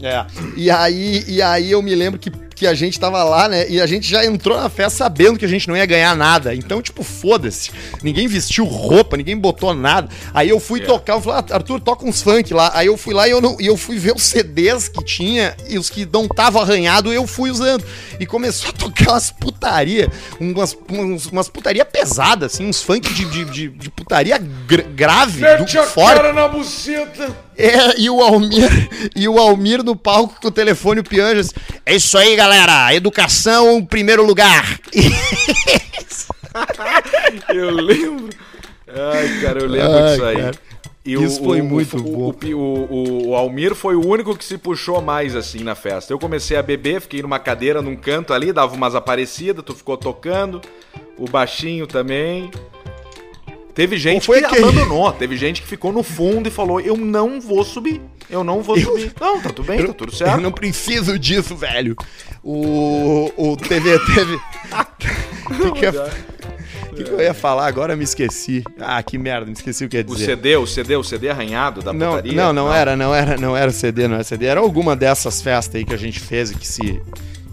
É. E aí, e aí eu me lembro que, que a gente tava lá, né? E a gente já entrou na festa sabendo que a gente não ia ganhar nada. Então, tipo, foda-se. Ninguém vestiu roupa, ninguém botou nada. Aí eu fui É. tocar, eu falei, ah, Arthur, toca uns funk lá. Aí eu fui lá e eu, não, e eu fui ver os CDs que tinha e os que não estavam arranhados eu fui usando. E começou a tocar umas putaria, umas, umas, umas putaria pesadas, assim, uns funk de, de, de, de putaria gra- grave, do, forte. na buceta. É, e o Almir, e o Almir no palco com o telefone o Pianjas. É isso aí, galera. Educação em primeiro lugar. <laughs> Eu lembro. Ai, cara, eu lembro Ai, disso aí. cara. E Isso foi muito o, bom. O, o, o- o Almir foi o único que se puxou mais assim na festa. Eu comecei a beber, fiquei numa cadeira num canto ali, dava umas aparecidas, tu ficou tocando. O baixinho também. Teve gente foi que aquele- abandonou, teve gente que ficou no fundo e falou: Eu não vou subir, eu não vou Eu- subir. Não, tá tudo bem, tá tudo Eu certo. não preciso disso, velho. O, o TV <laughs> teve. <laughs> O que, que, eu- que que eu ia falar? Agora eu me esqueci. Ah, que merda, me esqueci o que ia O dizer. CD, o CD, o CD arranhado da Não, putaria? não, não era, não era, não era o CD, não era CD. Era alguma dessas festas aí que a gente fez e que se,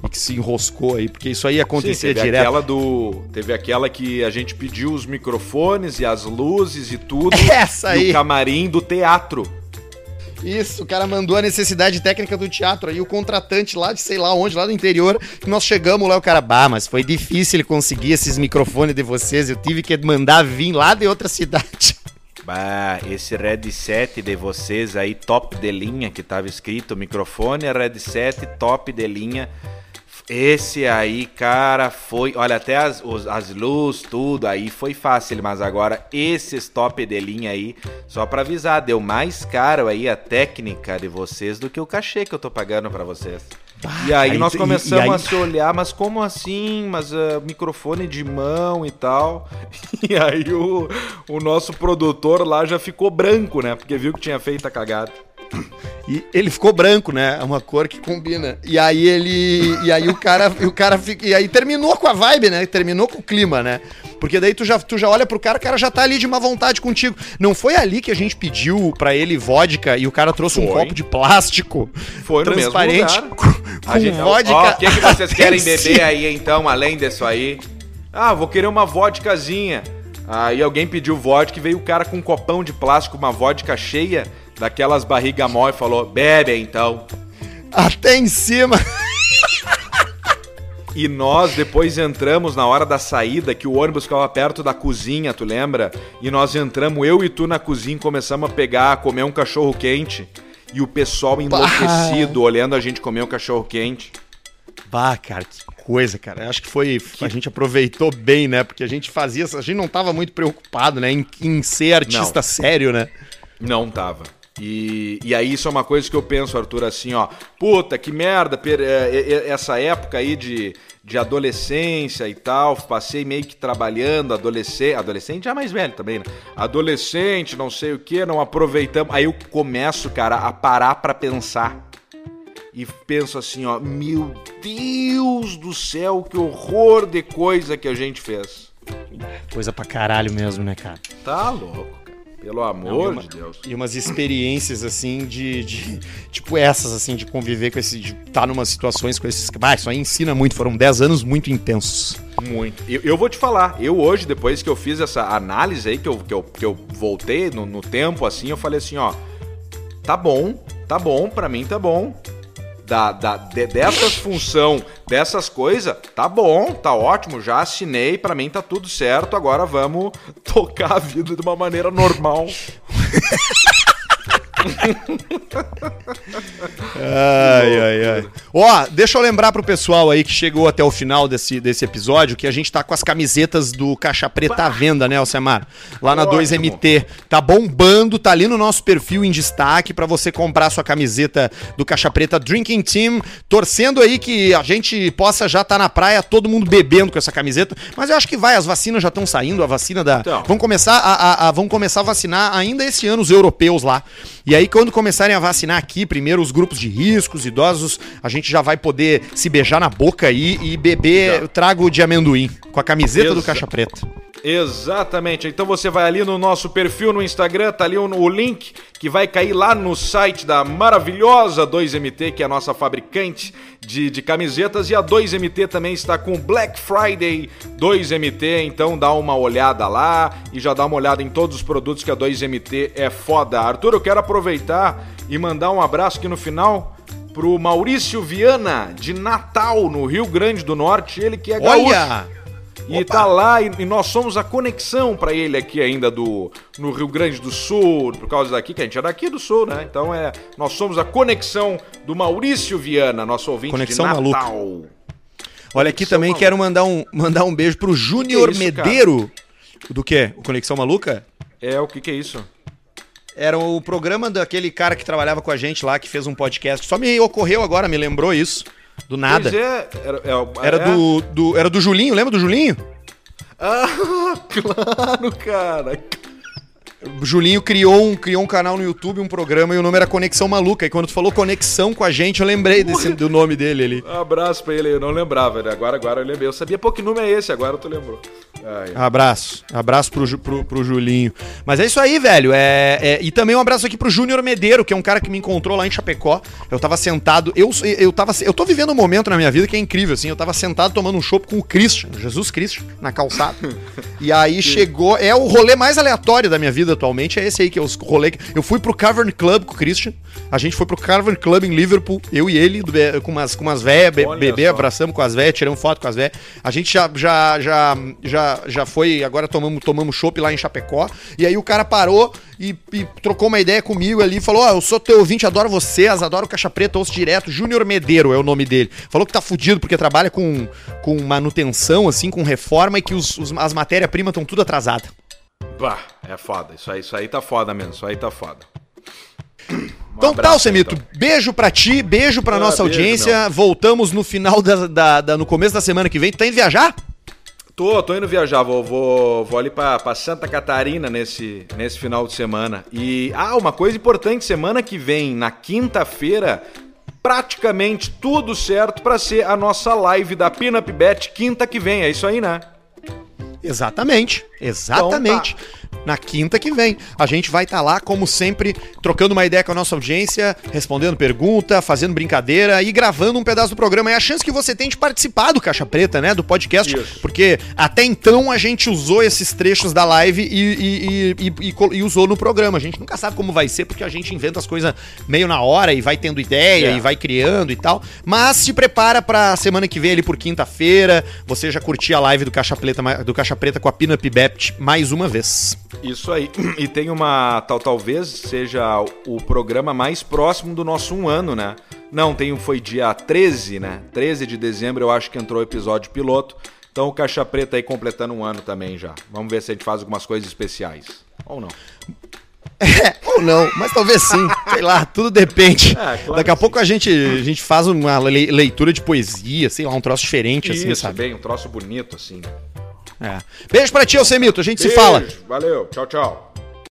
e que se enroscou aí, porque isso aí Sim, acontecia teve direto. aquela do. Teve aquela que a gente pediu os microfones e as luzes e tudo. <laughs> Essa E aí. o camarim do teatro. Isso, o cara mandou a necessidade técnica do teatro. Aí o contratante lá de sei lá onde, lá do interior, que nós chegamos lá, o cara, bah, mas foi difícil ele conseguir esses microfones de vocês. Eu tive que mandar vir lá de outra cidade. <laughs> Bah, esse Red 7 de vocês aí, top de linha, que tava escrito microfone Red 7, top de linha. Esse aí, cara, foi. Olha, até as, os- as luzes, tudo aí foi fácil, mas agora esses top de linha aí, só pra avisar, deu mais caro aí a técnica de vocês do que o cachê que eu tô pagando pra vocês. E aí, aí nós tu- e- começamos e aí- a se olhar, mas como assim? Mas ah, microfone de mão e tal. <laughs> E aí o, o nosso produtor lá já ficou branco, né? Porque viu que tinha feito a cagada. E ele ficou branco, né? É uma cor que combina. E aí ele. E aí o cara. E o cara fica. E aí terminou com a vibe, né? Terminou com o clima, né? Porque daí tu já, tu já olha pro cara, o cara já tá ali de má vontade contigo. Não foi ali que a gente pediu pra ele vodka e o cara trouxe um Foi. copo de plástico Foi no mesmo transparente com, com gente- vodka. Ó, o que, que vocês <laughs> querem beber aí então, além disso aí? Ah, vou querer uma vodkazinha. Aí alguém pediu vodka e veio o cara com um copão de plástico, uma vodka cheia, daquelas barriga mole e falou: bebe então. Até em cima. E nós depois entramos na hora da saída, que o ônibus ficava perto da cozinha, tu lembra? E nós entramos, eu e tu na cozinha, começamos a pegar, a comer um cachorro quente. E o pessoal enlouquecido, olhando a gente comer um cachorro quente. Bah, cara, que coisa, cara. Eu acho que foi. A gente aproveitou bem, né? Porque a gente fazia. A gente não tava muito preocupado, né? Em, em ser artista Não. sério, né? Não tava. E, e aí isso é uma coisa que eu penso, Arthur, assim, ó. Puta, que merda, per- é, é, é, essa época aí de, de adolescência e tal, passei meio que trabalhando, adolescente, adolescente já mais velho também, né? Adolescente, não sei o que, não aproveitamos. Aí eu começo, cara, a parar pra pensar. E penso assim, ó, meu Deus do céu, que horror de coisa que a gente fez. Coisa pra caralho mesmo, né, cara? Tá louco. Pelo amor uma- de Deus. E umas experiências, assim, de, de- Tipo essas, assim, de conviver com esse. De estar numas situações com esses. Ah, isso aí ensina muito. Foram 10 anos muito intensos. Muito. Eu, eu vou te falar, eu hoje, depois que eu fiz essa análise aí, que eu, que eu, que eu voltei no, no tempo, assim, eu falei assim, ó, tá bom, tá bom, pra mim tá bom. Da, da, de- dessas função, dessas coisas, tá bom, tá ótimo, já assinei, pra mim tá tudo certo, agora vamos <laughs> tocar a vida de uma maneira normal. <laughs> Ai, ai, ai. Ó, deixa eu lembrar pro pessoal aí que chegou até o final desse, desse episódio que a gente tá com as camisetas do Caixa Preta à venda, né, Alcemar? Lá na Ótimo. 2MT. Tá bombando, tá ali no nosso perfil em destaque pra você comprar sua camiseta do Caixa Preta Drinking Team. Torcendo aí que a gente possa já estar na praia, todo mundo bebendo com essa camiseta. Mas eu acho que vai, as vacinas já estão saindo, a vacina da. Então. Vão começar a, a- a- vão começar a vacinar ainda esse ano os europeus lá. E aí, quando começarem a vacinar aqui, primeiro os grupos de riscos, idosos, a gente já vai poder se beijar na boca aí e beber Já. trago de amendoim com a camiseta do Caixa Preta. Exatamente. Então você vai ali no nosso perfil no Instagram, tá ali o, link que vai cair lá no site da maravilhosa 2MT, que é a nossa fabricante de, de camisetas. E a 2MT também está com Black Friday 2MT. Então dá uma olhada lá e já dá uma olhada em todos os produtos que a 2MT é foda. Arthur, eu quero aproveitar e mandar um abraço aqui no final. Pro Maurício Viana, de Natal, no Rio Grande do Norte, ele que é gaúcho. Olha! E tá lá, e, e nós somos a conexão pra ele aqui ainda do no Rio Grande do Sul, por causa daqui, que a gente é daqui do Sul, né? Então é, nós somos a conexão do Maurício Viana, nosso ouvinte Conexão de maluca. Natal. Olha aqui Conexão também Maluca. quero mandar um, mandar um beijo pro Júnior isso, cara? Medeiro. Do quê? O Conexão Maluca? É, o que que é isso? Era o programa daquele cara que trabalhava com a gente lá, que fez um podcast. Só me ocorreu agora, me lembrou isso. Do nada. É, era, é- Era é- do, do, era do Julinho, lembra do Julinho? Ah, <laughs> claro, cara. O Julinho criou um, criou um canal no YouTube, um programa, e o nome era Conexão Maluca. E quando tu falou conexão com a gente, eu lembrei desse, do nome dele ali. Um abraço pra ele, eu não lembrava, né? Agora, agora eu lembrei. Eu sabia, pô, que número é esse? Agora tu lembrou. Ai, Abraço. Abraço pro, pro, pro Julinho. Mas é isso aí, velho. É, é- e também um abraço aqui pro Júnior Medeiro, que é um cara que me encontrou lá em Chapecó. Eu tava sentado. Eu, eu, tava, eu tô vivendo um momento na minha vida que é incrível, assim. Eu tava sentado tomando um chopp com o Christian, Jesus Christian, na calçada. <laughs> e aí chegou. É o rolê mais aleatório da minha vida atualmente. É esse aí que é os rolê. Eu fui pro Cavern Club com o Christian. A gente foi pro Cavern Club em Liverpool. Eu e ele, com umas, com umas véias, be, bebê, abraçamos com as véias, tiramos foto com as véias. A gente já, já, já, já, já foi, agora tomamos, tomamos chopp lá em Chapecó. E aí o cara parou e, e trocou uma ideia comigo ali. Falou: Ó, eu sou teu ouvinte, adoro vocês, adoro Caixa Preta, ouço direto. Júnior Medeiro é o nome dele. Falou que tá fudido porque trabalha com, com manutenção, assim, com reforma e que os, os- as matérias-primas estão tudo atrasadas. Bah, é foda. Isso aí, isso aí tá foda mesmo. Isso aí tá foda. Um Então abraço tá, Semito. então. Beijo pra ti, beijo pra Ah, nossa beijo, audiência. Voltamos no final da, da- da- no começo da semana que vem. Tu tá indo viajar? Tô, tô indo viajar, vou, vou, vou ali pra, pra Santa Catarina nesse, nesse final de semana. E, ah, uma coisa importante, semana que vem, na quinta-feira, praticamente tudo certo pra ser a nossa live da Pinup Bet quinta que vem, é isso aí, né? Exatamente, exatamente. Então na quinta que vem. A gente vai estar lá, como sempre, trocando uma ideia com a nossa audiência, respondendo pergunta, fazendo brincadeira e gravando um pedaço do programa. É a chance que você tem de participar do Caixa Preta, né? Do podcast. Isso. Porque até então a gente usou esses trechos da live e, e- e- e- usou no programa. A gente nunca sabe como vai ser, porque a gente inventa as coisas meio na hora e vai tendo ideia É. e vai criando e tal. Mas se prepara pra semana que vem ali por quinta-feira, você já curtir a live do Caixa Preta, do Caixa Preta com a Pinup Bept mais uma vez. Isso aí. <clears throat> E tem uma. Tal, talvez seja o programa mais próximo do nosso um ano, né? Não, tem, um- foi dia 13, né? 13 de dezembro eu acho que entrou o episódio piloto. Então o Caixa Preta aí completando um ano também já. Vamos ver se a gente faz algumas coisas especiais. Ou não. <laughs> Ou não, mas talvez sim. <laughs> Sei lá, tudo depende. É, claro Daqui a pouco a gente, a gente faz uma le- leitura de poesia, sei lá, um troço diferente assim, Isso, sabe? bem, um troço bonito assim. É. Beijo pra ti, Alcemito. A gente se Beijo, fala. Valeu, tchau, tchau.